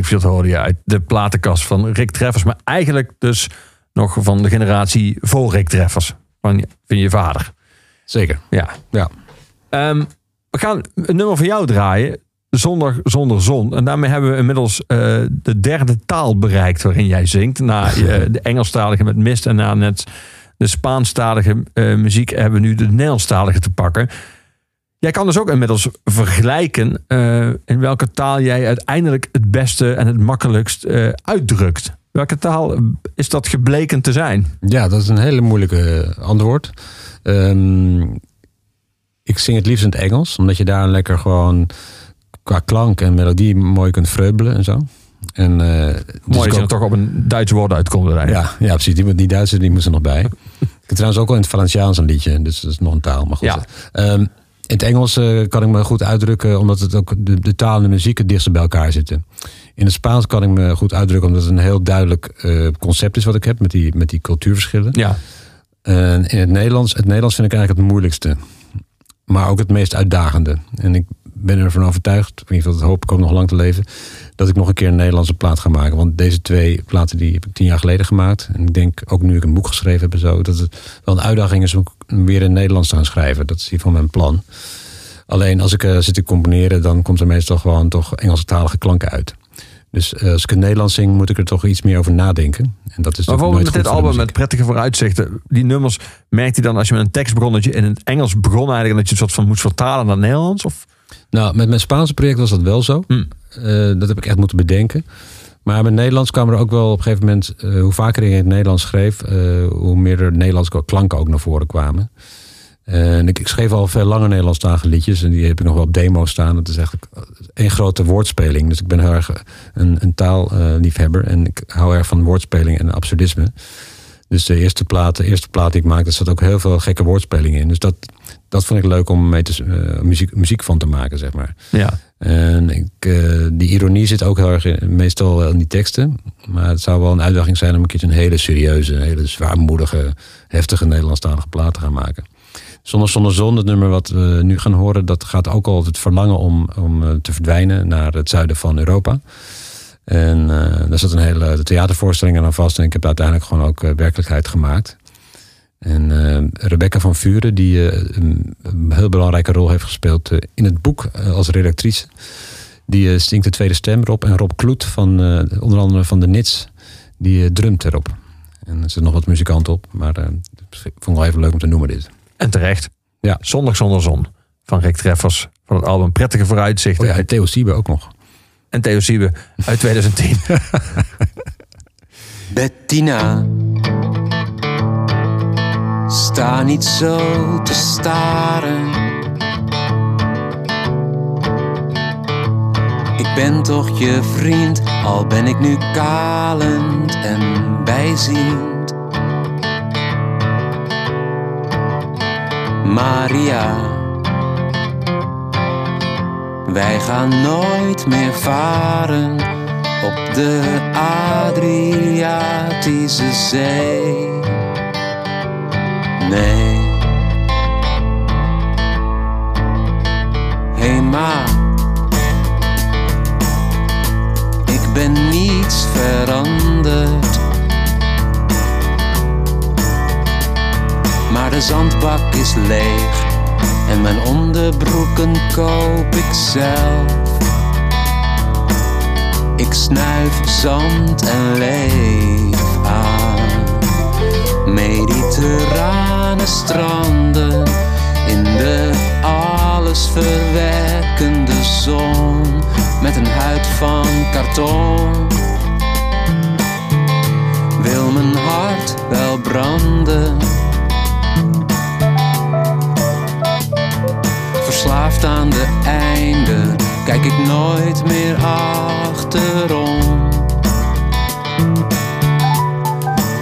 S2: Springfield hoorde je uit de platenkast van Rick Treffers. Maar eigenlijk dus nog van de generatie voor Rick Treffers. Van je, van je vader.
S3: Zeker.
S2: Ja.
S3: Ja.
S2: Ehm, we gaan een nummer van jou draaien. Zonder, zonder zon. En daarmee hebben we inmiddels eh, de derde taal bereikt waarin jij zingt. Na [LAUGHS] eh, de Engelstalige met Mist en na net de Spaanstalige eh, muziek hebben we nu de Nederlandstalige te pakken. Jij kan dus ook inmiddels vergelijken eh, in welke taal jij uiteindelijk het beste en het makkelijkst eh, uitdrukt. Welke taal is dat gebleken te zijn?
S3: Ja, dat is een hele moeilijke eh, antwoord. Ehm, ik zing het liefst in het Engels, omdat je daar lekker gewoon qua klank en melodie mooi kunt vreubelen en zo. En, dus
S2: Mooi
S3: ik
S2: als je
S3: ook-
S2: er toch op een Duits woord uitkomt. Ja.
S3: Ja, ja, precies. Die, die Duitsers die moesten er nog bij. [LAUGHS] Ik heb trouwens ook al in het Valenciaans een liedje, dus dat is nog een taal. Maar goed.
S2: Ja.
S3: Ehm, in het Engels eh, kan ik me goed uitdrukken, omdat het ook de, de taal en de muziek het dichtst bij elkaar zitten. In het Spaans kan ik me goed uitdrukken, omdat het een heel duidelijk eh, concept is wat ik heb met die, met die cultuurverschillen.
S2: Ja.
S3: En in het Nederlands, het Nederlands vind ik eigenlijk het moeilijkste. Maar ook het meest uitdagende. En ik ben ervan overtuigd, in ieder geval dat hoop ik ook nog lang te leven, dat ik nog een keer een Nederlandse plaat ga maken. Want deze twee platen die heb ik tien jaar geleden gemaakt. En ik denk ook nu ik een boek geschreven heb en zo, dat het wel een uitdaging is om weer in Nederlands gaan schrijven. Dat is hiervan mijn plan. Alleen als ik eh, zit te componeren, dan komt er meestal gewoon toch Engelstalige klanken uit. Dus eh, als ik het Nederlands zing, moet ik er toch iets meer over nadenken. En dat is
S2: Maar bijvoorbeeld met dit album met prettige vooruitzichten. Die nummers merkt hij dan als je met een tekst begon dat je in het Engels begon eigenlijk. en Dat je het soort van moest vertalen naar Nederlands? Of?
S3: Nou, met mijn Spaanse project was dat wel zo.
S2: Hmm.
S3: Eh, dat heb ik echt moeten bedenken. Maar met Nederlands kwam er ook wel op een gegeven moment... eh, hoe vaker ik in het Nederlands schreef... eh, hoe meer er Nederlandse klanken ook naar voren kwamen. En ik, schreef al veel langer Nederlandstalige liedjes... en die heb ik nog wel op demo staan. Dat is eigenlijk één grote woordspeling. Dus ik ben heel erg een, een taalliefhebber... en ik hou erg van woordspeling en absurdisme. Dus de eerste plaat, de eerste plaat die ik maakte... zat ook heel veel gekke woordspelingen in. Dus dat, dat vond ik leuk om mee te, eh, muziek, muziek van te maken, zeg maar.
S2: Ja.
S3: En ik, eh, die ironie zit ook heel erg meestal in die teksten. Maar het zou wel een uitdaging zijn om een keertje een hele serieuze, hele zwaarmoedige, heftige Nederlandstalige plaat te gaan maken. Zonder Zonder Zon, het nummer wat we nu gaan horen, dat gaat ook al het verlangen om, om eh, te verdwijnen naar het zuiden van Europa. En eh, daar zat een hele theatervoorstelling aan vast. En ik heb uiteindelijk gewoon ook werkelijkheid gemaakt. En eh, Rebecca van Vuren, die eh, een, heel belangrijke rol heeft gespeeld eh, in het boek als redactrice. Die zingt de tweede stem erop. En Rob Kloet, van, onder andere van de Nits, die drumt erop. En er zit nog wat muzikant op. Maar eh, ik vond het wel even leuk om te noemen dit.
S2: En terecht.
S3: Ja.
S2: Zondag zonder zon. Van Rick Treffers. Van het album Prettige Vooruitzichten.
S3: Oh ja, en Theo Siebe ook nog.
S2: En Theo Siebe uit [LAUGHS] 2010.
S8: Bettina, sta niet zo te staren. Ik ben toch je vriend, al ben ik nu kalend en bijziend. Maria, wij gaan nooit meer varen op de Adriatische Zee. Hey ma, ik ben niets veranderd. Maar de zandbak is leeg en mijn onderbroeken koop ik zelf. Ik snuif zand en leef aan mediterrane stranden in de alles verwekkende zon met een huid van karton. Wil mijn hart wel branden? Verslaafd aan de einde, kijk ik nooit meer achterom.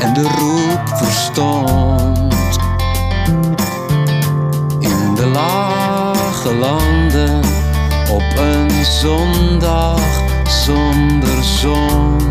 S8: En de roep verstond lage landen op een zondag zonder zon.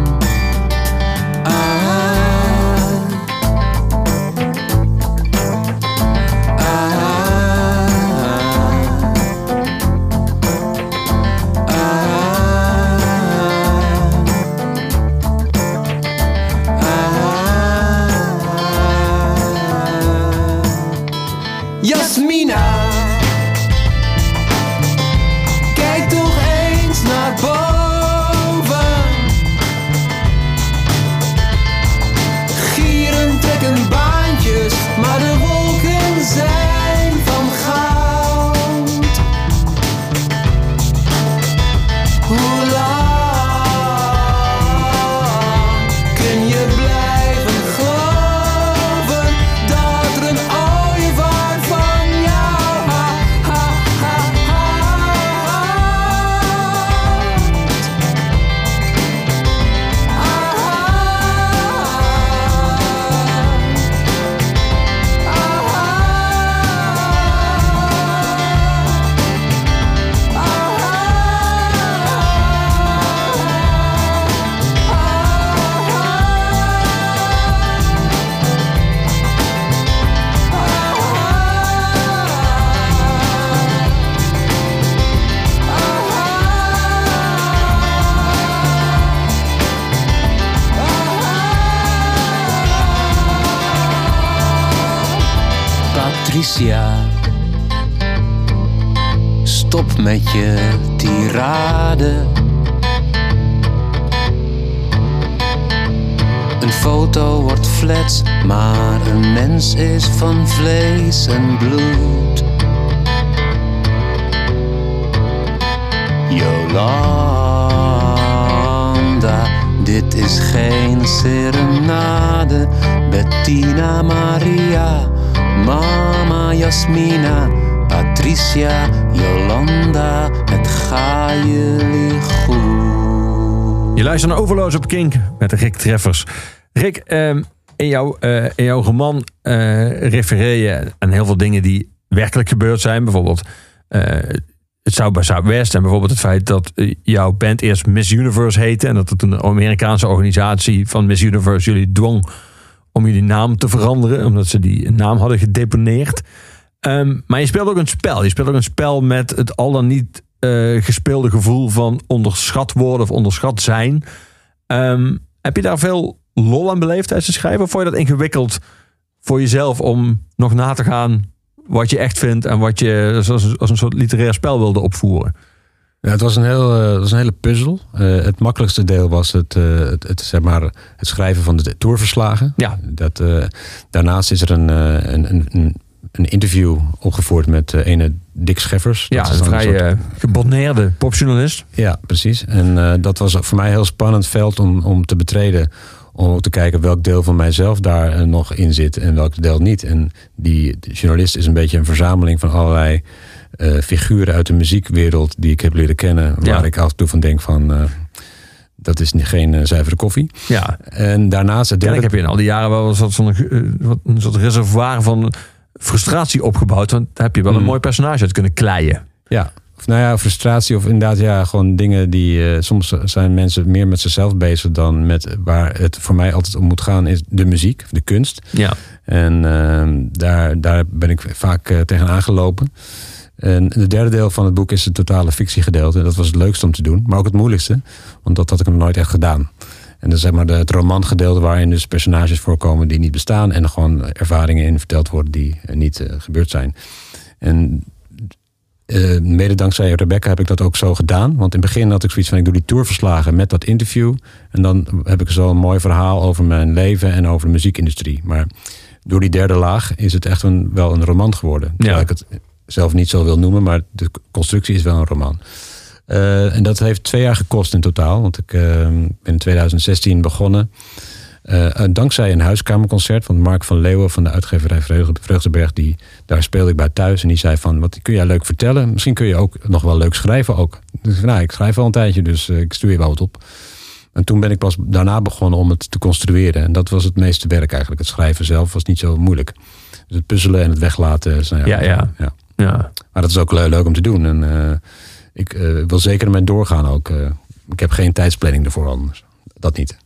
S8: Wordt flats, maar een mens is van vlees en bloed. Jolanda, dit is geen serenade. Bettina Maria, Mama Jasmina, Patricia, Jolanda, het gaat jullie goed.
S2: Je luistert naar Overloos op Kink met Rick Treffers. Rick, ehm, in, jouw, eh, in jouw roman eh, refereer je aan heel veel dingen die werkelijk gebeurd zijn. Bijvoorbeeld eh, het South by Southwest en bijvoorbeeld het feit dat jouw band eerst Miss Universe heette. En dat toen een Amerikaanse organisatie van Miss Universe jullie dwong om jullie naam te veranderen. Omdat ze die naam hadden gedeponeerd. Ehm, maar je speelt ook een spel. Je speelt ook een spel met het al dan niet gespeelde gevoel van onderschat worden of onderschat zijn. Ehm, heb je daar veel lol aan beleefd tijdens het schrijven? Of vond je dat ingewikkeld voor jezelf om nog na te gaan wat je echt vindt en wat je als, als een soort literair spel wilde opvoeren?
S3: Ja, het was een, heel, eh, het was een hele puzzel. Eh, het makkelijkste deel was het, eh, het, het, zeg maar, het schrijven van de tourverslagen.
S2: Ja.
S3: Dat, daarnaast is er een, een, een, een, interview opgevoerd met ene Dick Scheffers.
S2: Ja,
S3: Dat is
S2: een vrij
S3: soort-
S2: gebonneerde popjournalist.
S3: Ja, precies. En dat was voor mij een heel spannend veld om, om te betreden. Om ook te kijken welk deel van mijzelf daar eh, nog in zit en welk deel niet. En die journalist is een beetje een verzameling van allerlei eh, figuren uit de muziekwereld die ik heb leren kennen. Waar
S2: Ja.
S3: ik af en toe van denk van, eh, dat is niet- geen eh, zuivere koffie.
S2: Ja,
S3: En daarnaast het
S2: ja
S3: derde...
S2: ik heb je in al die jaren wel een soort, van, wat- een soort reservoir van frustratie opgebouwd. Want daar heb je wel een
S3: Mm.
S2: mooi personage uit kunnen kleien.
S3: Ja, of nou ja, frustratie of inderdaad ja, gewoon dingen die eh, soms zijn mensen meer met zichzelf bezig dan met waar het voor mij altijd om moet gaan is de muziek, de kunst.
S2: Ja.
S3: En ehm, daar, daar ben ik vaak eh, tegen aangelopen. En het derde deel van het boek is het totale fictiegedeelte. Dat was het leukste om te doen, maar ook het moeilijkste, want dat had ik nog nooit echt gedaan. En dat is zeg maar de, het romangedeelte waarin dus personages voorkomen die niet bestaan en gewoon ervaringen in verteld worden die eh, niet gebeurd zijn. En eh, mede dankzij Rebecca heb ik dat ook zo gedaan. Want in het begin had ik zoiets van, ik doe die tourverslagen met dat interview. En dan heb ik zo een mooi verhaal over mijn leven en over de muziekindustrie. Maar door die derde laag is het echt een, wel een roman geworden. Terwijl ik het zelf niet zo wil noemen, maar de constructie is wel een roman. Eh, en dat heeft twee jaar gekost in totaal. Want ik eh, ben in 2016 begonnen. Eh, eh, dankzij een huiskamerconcert van Mark van Leeuwen van de uitgeverij Vreugde- Vreugdeberg. Die, daar speelde ik bij thuis. En die zei van, wat kun jij leuk vertellen? Misschien kun je ook nog wel leuk schrijven ook. Dus nou, ik schrijf al een tijdje, dus eh, ik stuur je wel wat op. En toen ben ik pas daarna begonnen om het te construeren. En dat was het meeste werk eigenlijk. Het schrijven zelf was niet zo moeilijk. Dus het puzzelen en het weglaten. nou
S2: Ja, ja.
S3: ja.
S2: Ja.
S3: Maar dat is ook le- leuk om te doen. En ik wil zeker ermee doorgaan ook. ik heb geen tijdsplanning ervoor anders. Dat niet.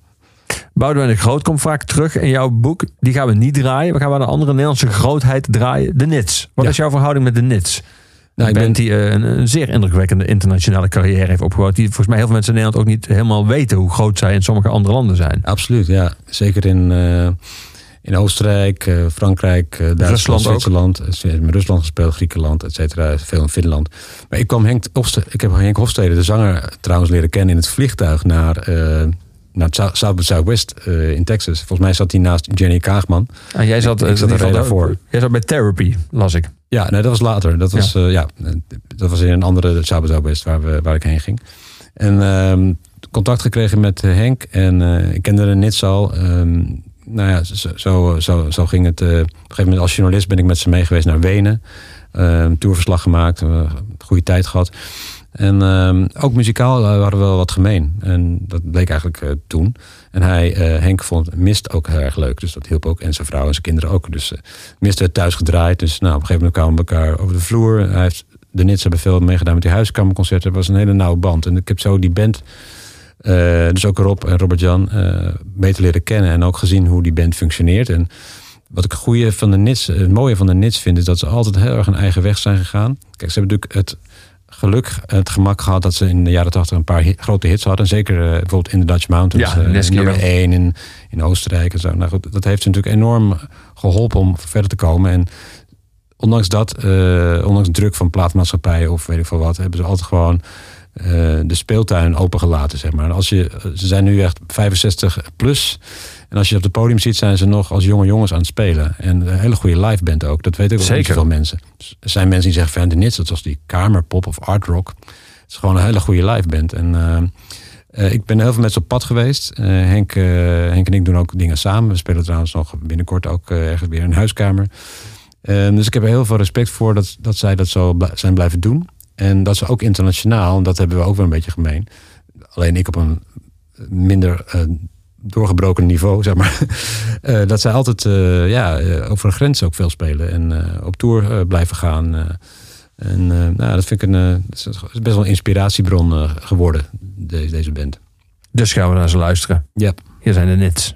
S2: Boudewijn de Groot komt vaak terug in jouw boek. Die gaan we niet draaien. We gaan wel een andere Nederlandse grootheid draaien. De Nits. Wat
S3: Ja.
S2: is jouw verhouding met de Nits?
S3: Nou, ik ben-
S2: die eh, een, een zeer indrukwekkende internationale carrière heeft opgebouwd. Die volgens mij heel veel mensen in Nederland ook niet helemaal weten hoe groot zij in sommige andere landen zijn.
S3: Absoluut, ja. Zeker in, eh, in Oostenrijk, eh, Frankrijk, Duitsland,
S2: Rusland.
S3: Zwitserland. Met Rusland gespeeld, Griekenland, et cetera. Veel in Finland. Maar ik kwam Henk Hofste, ik heb Henk Hofstede, de zanger, trouwens leren kennen in het vliegtuig naar, naar South South by Southwest eh, in Texas. Volgens mij zat hij naast Jenny Kaagman.
S2: En jij zat,
S3: Ik
S2: eh,
S3: zat er
S2: geval
S3: daarvoor.
S2: Jij zat bij Therapy, las ik.
S3: Ja, nee, dat was later. Dat was, ja. ja, eh, dat was in een andere South by Southwest waar, we, waar ik heen ging. En ehm, contact gekregen met eh, Henk. En eh, ik kende de Nits al. Ehm, nou ja, zo, zo, zo, zo ging het. eh, op een gegeven moment als journalist ben ik met ze mee geweest naar Wenen. Ehm tourverslag gemaakt. eh, goede tijd gehad. En ehm, ook muzikaal eh, waren we wel wat gemeen. En dat bleek eigenlijk eh, toen. En hij, eh, Henk, vond Mist ook heel erg leuk. Dus dat hielp ook. En zijn vrouw en zijn kinderen ook. Dus Mist werd thuis gedraaid. Dus nou, op een gegeven moment kwamen we elkaar over de vloer. Hij heeft, de Nits hebben veel meegedaan met die huiskamerconcerten. Het was een hele nauwe band. En ik heb zo die band, dus ook Rob en Robert-Jan, beter leren kennen. En ook gezien hoe die band functioneert. En wat ik goede van de Nits, het mooie van de Nits vind, is dat ze altijd heel erg een eigen weg zijn gegaan. Kijk, ze hebben natuurlijk het geluk, het gemak gehad dat ze in de jaren tachtig een paar hit- grote hits hadden. Zeker eh, bijvoorbeeld in de Dutch Mountains,
S2: Ja, Nesquik
S3: nummer
S2: ook.
S3: 1 in, in Oostenrijk en zo. Nou goed, dat heeft ze natuurlijk enorm geholpen om verder te komen. En ondanks dat, eh, ondanks druk van plaatmaatschappijen of weet ik veel wat, hebben ze altijd gewoon de speeltuin opengelaten, zeg maar. En Als je, ze zijn nu echt 65 plus. En als je op het podium ziet, zijn ze nog als jonge jongens aan het spelen. En een hele goede live band ook. Dat weten ook
S2: Zeker.
S3: zoveel mensen. Er zijn mensen die zeggen van de Nits, dat was die kamerpop of art rock. Het is gewoon een hele goede live band. En eh, eh, ik ben heel veel met ze op pad geweest. Eh, Henk, Henk en ik doen ook dingen samen. We spelen trouwens nog binnenkort ook ergens weer in een huiskamer. Ehm, dus ik heb er heel veel respect voor dat, dat zij dat zo bl- zijn blijven doen. En dat ze ook internationaal, en dat hebben we ook wel een beetje gemeen. Alleen ik op een minder doorgebroken niveau, zeg maar. [LAUGHS] Eh, dat zij altijd eh, ja, eh, over de grens ook veel spelen. En op tour blijven gaan. en nou, dat vind ik een, is best wel een inspiratiebron geworden, de- deze band.
S2: Dus gaan we naar ze luisteren.
S3: Ja.
S2: Hier zijn de Nits.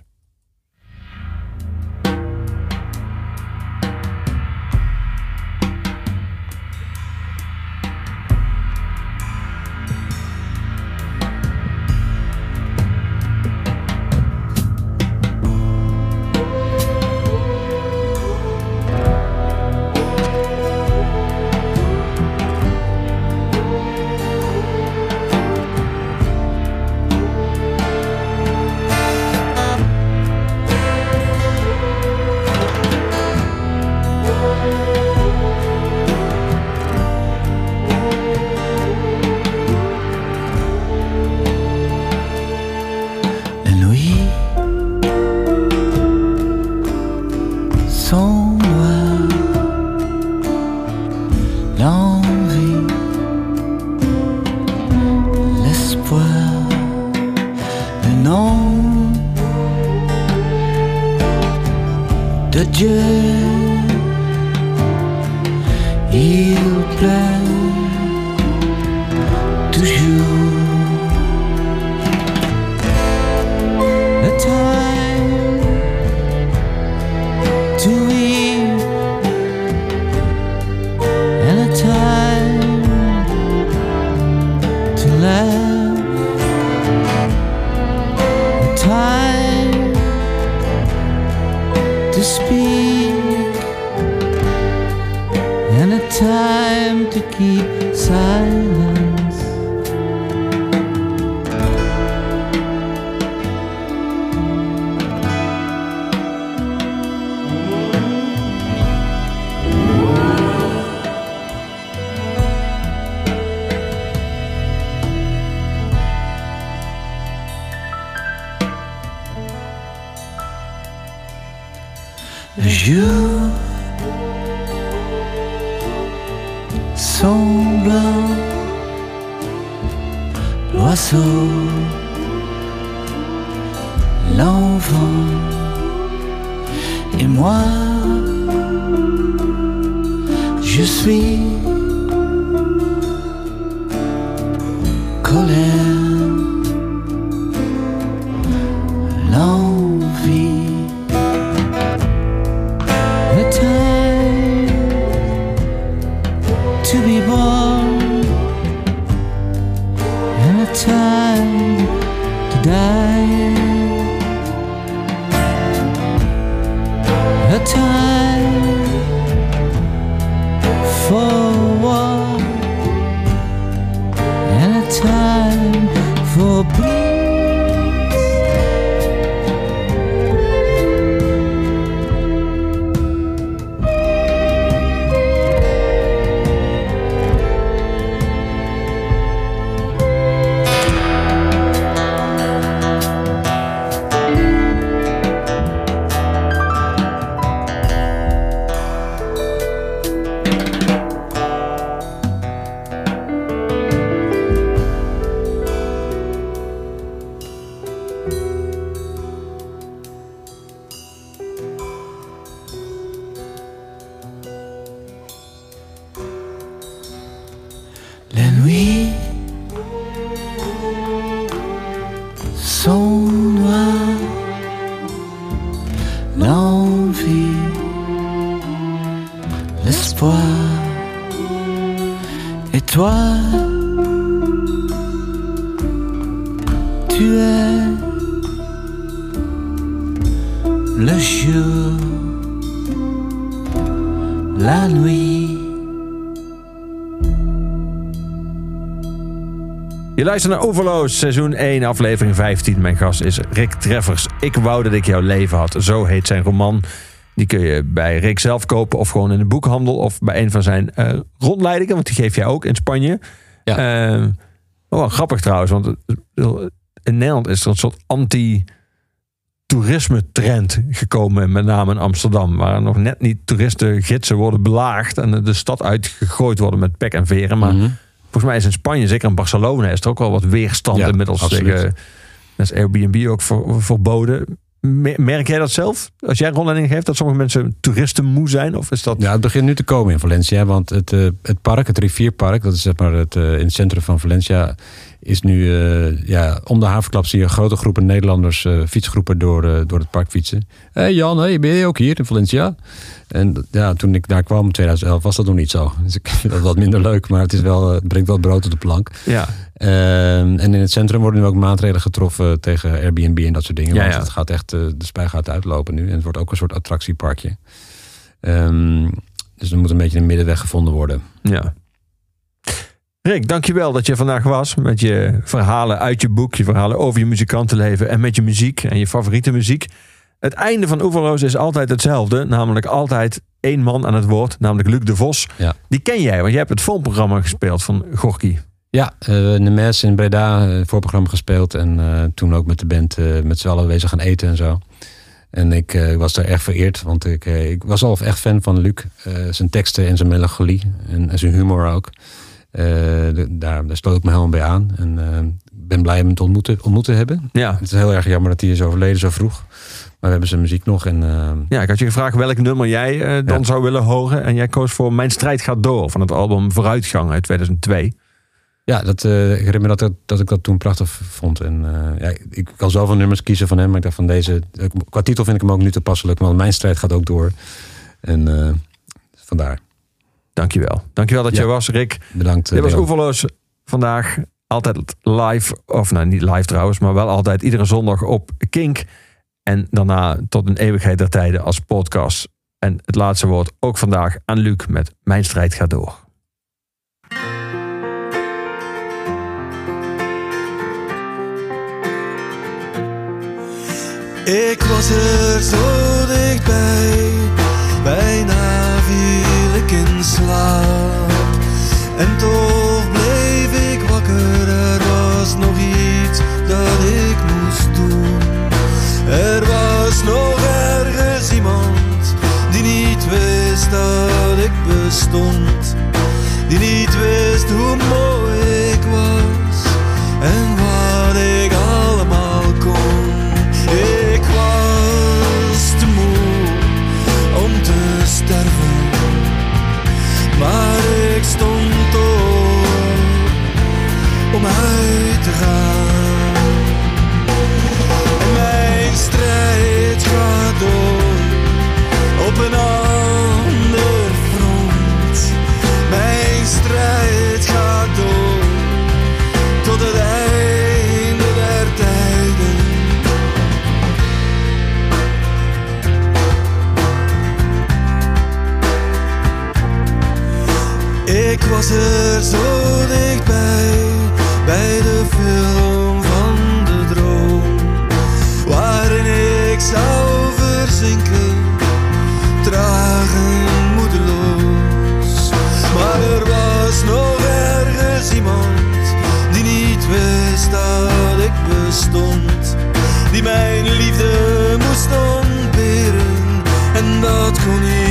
S10: Je
S2: luistert naar Overloos, seizoen 1, aflevering 15. Mijn gast is Rick Treffers. Ik wou dat ik jouw leven had. Zo heet zijn roman. Die kun je bij Rick zelf kopen of gewoon in de boekhandel of bij een van zijn eh, rondleidingen, want die geef jij ook in Spanje.
S3: Ja.
S2: Eh, oh, wel grappig trouwens, want eh, in Nederland is er een soort anti-toerisme trend gekomen, met name in Amsterdam, waar nog net niet toeristengidsen worden belaagd en de stad uitgegooid worden met pek en veren. Maar
S3: Mhm.
S2: Volgens mij is in Spanje, zeker in Barcelona, is er ook wel wat weerstand
S3: Ja,
S2: inmiddels
S3: absoluut.
S2: tegen. Dat is Airbnb ook ver- verboden. Me- Merk jij dat zelf? Als jij rondleiding geeft, dat sommige mensen toeristen moe zijn? Of is dat...
S3: Ja, het begint nu te komen in Valencia. Want het, eh, het park, het rivierpark, dat is zeg maar het, eh, in het centrum van Valencia, is nu eh, ja, om de havenklap zie je grote groepen Nederlanders, eh, fietsgroepen door, eh, door het park fietsen. Hé hey Jan, hey, ben je ook hier in Valencia? En ja, toen ik daar kwam in 2011 was dat nog niet zo. [LAUGHS] Dus ik vind dat wat minder leuk, maar het, is wel, het brengt wel brood op de plank.
S2: Ja,
S3: Ehm, en in het centrum worden nu ook maatregelen getroffen tegen Airbnb en dat soort dingen.
S2: Ja,
S3: want
S2: ja.
S3: het gaat echt, de spij gaat uitlopen nu. En het wordt ook een soort attractieparkje. Ehm, dus er moet een beetje een middenweg gevonden worden.
S2: ja. Rick, dankjewel dat je vandaag was met je verhalen uit je boek, je verhalen over je muzikantenleven en met je muziek en je favoriete muziek. Het einde van Oeverloos is altijd hetzelfde, namelijk altijd één man aan het woord, namelijk Luc de Vos.
S3: Ja.
S2: Die ken jij, want jij hebt het filmprogramma gespeeld van Gorky.
S3: Ja, eh Nemes in Breda, eh, voorprogramma gespeeld. En eh, toen ook met de band met z'n allen bezig gaan eten en zo. En ik was daar erg vereerd, want ik, ik was al echt fan van Luc. Zijn teksten en zijn melancholie en, en zijn humor ook. Eh, de- daar, daar sloot ik me helemaal bij aan. En eh, ben blij hem te ontmoeten, ontmoet te hebben.
S2: Ja.
S3: Het is heel erg jammer dat hij is overleden zo vroeg. Maar we hebben zijn muziek nog. En, eh,
S2: Ja, ik had je gevraagd welk nummer jij dan
S3: Ja.
S2: zou willen horen. En jij koos voor Mijn strijd gaat door van het album Vooruitgang uit 2002.
S3: ja, dat, eh, ik herinner me dat, dat, dat ik dat toen prachtig vond. En ja, ik kan zoveel nummers kiezen van hem. Maar ik dacht van deze... Qua titel vind ik hem ook nu toepasselijk. Want mijn strijd gaat ook door. En vandaar.
S2: Dankjewel. Dankjewel dat
S3: Ja.
S2: je was, Rick.
S3: Bedankt.
S2: Dit was. Oeverloos vandaag. Altijd live, of nou niet live trouwens, maar wel altijd iedere zondag op Kink. En daarna tot een eeuwigheid der tijden als podcast. En het laatste woord ook vandaag aan Luc met Mijn strijd gaat door.
S11: Ik was er zo dichtbij, bijna en toch bleef ik wakker, er was nog iets dat ik moest doen. Er was nog ergens iemand die niet wist dat
S12: ik bestond, die niet wist hoe mooi. er zo dichtbij, bij de film van de droom, waarin ik zou verzinken, traag en moedeloos. Maar er was nog ergens iemand die niet wist dat ik bestond, die mijn liefde moest ontberen, en dat kon ik.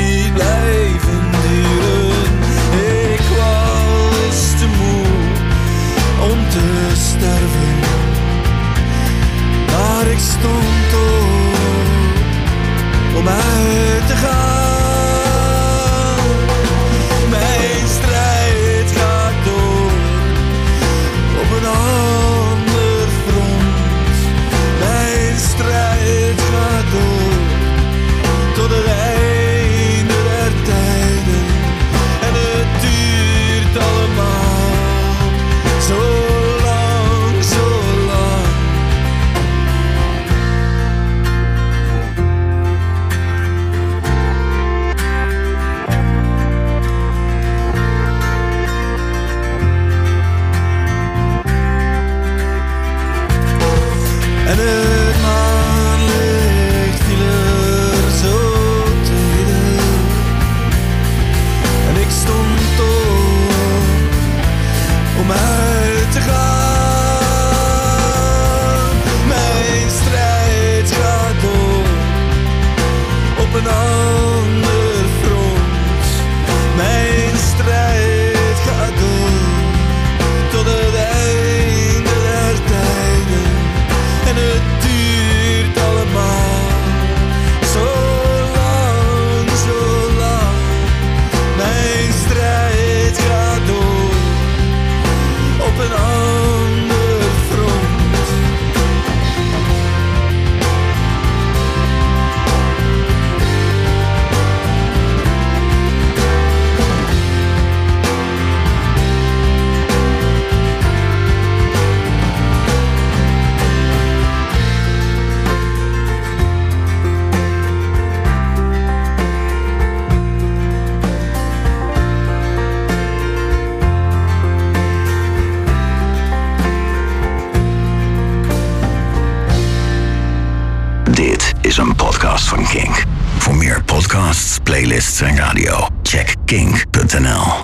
S11: come King.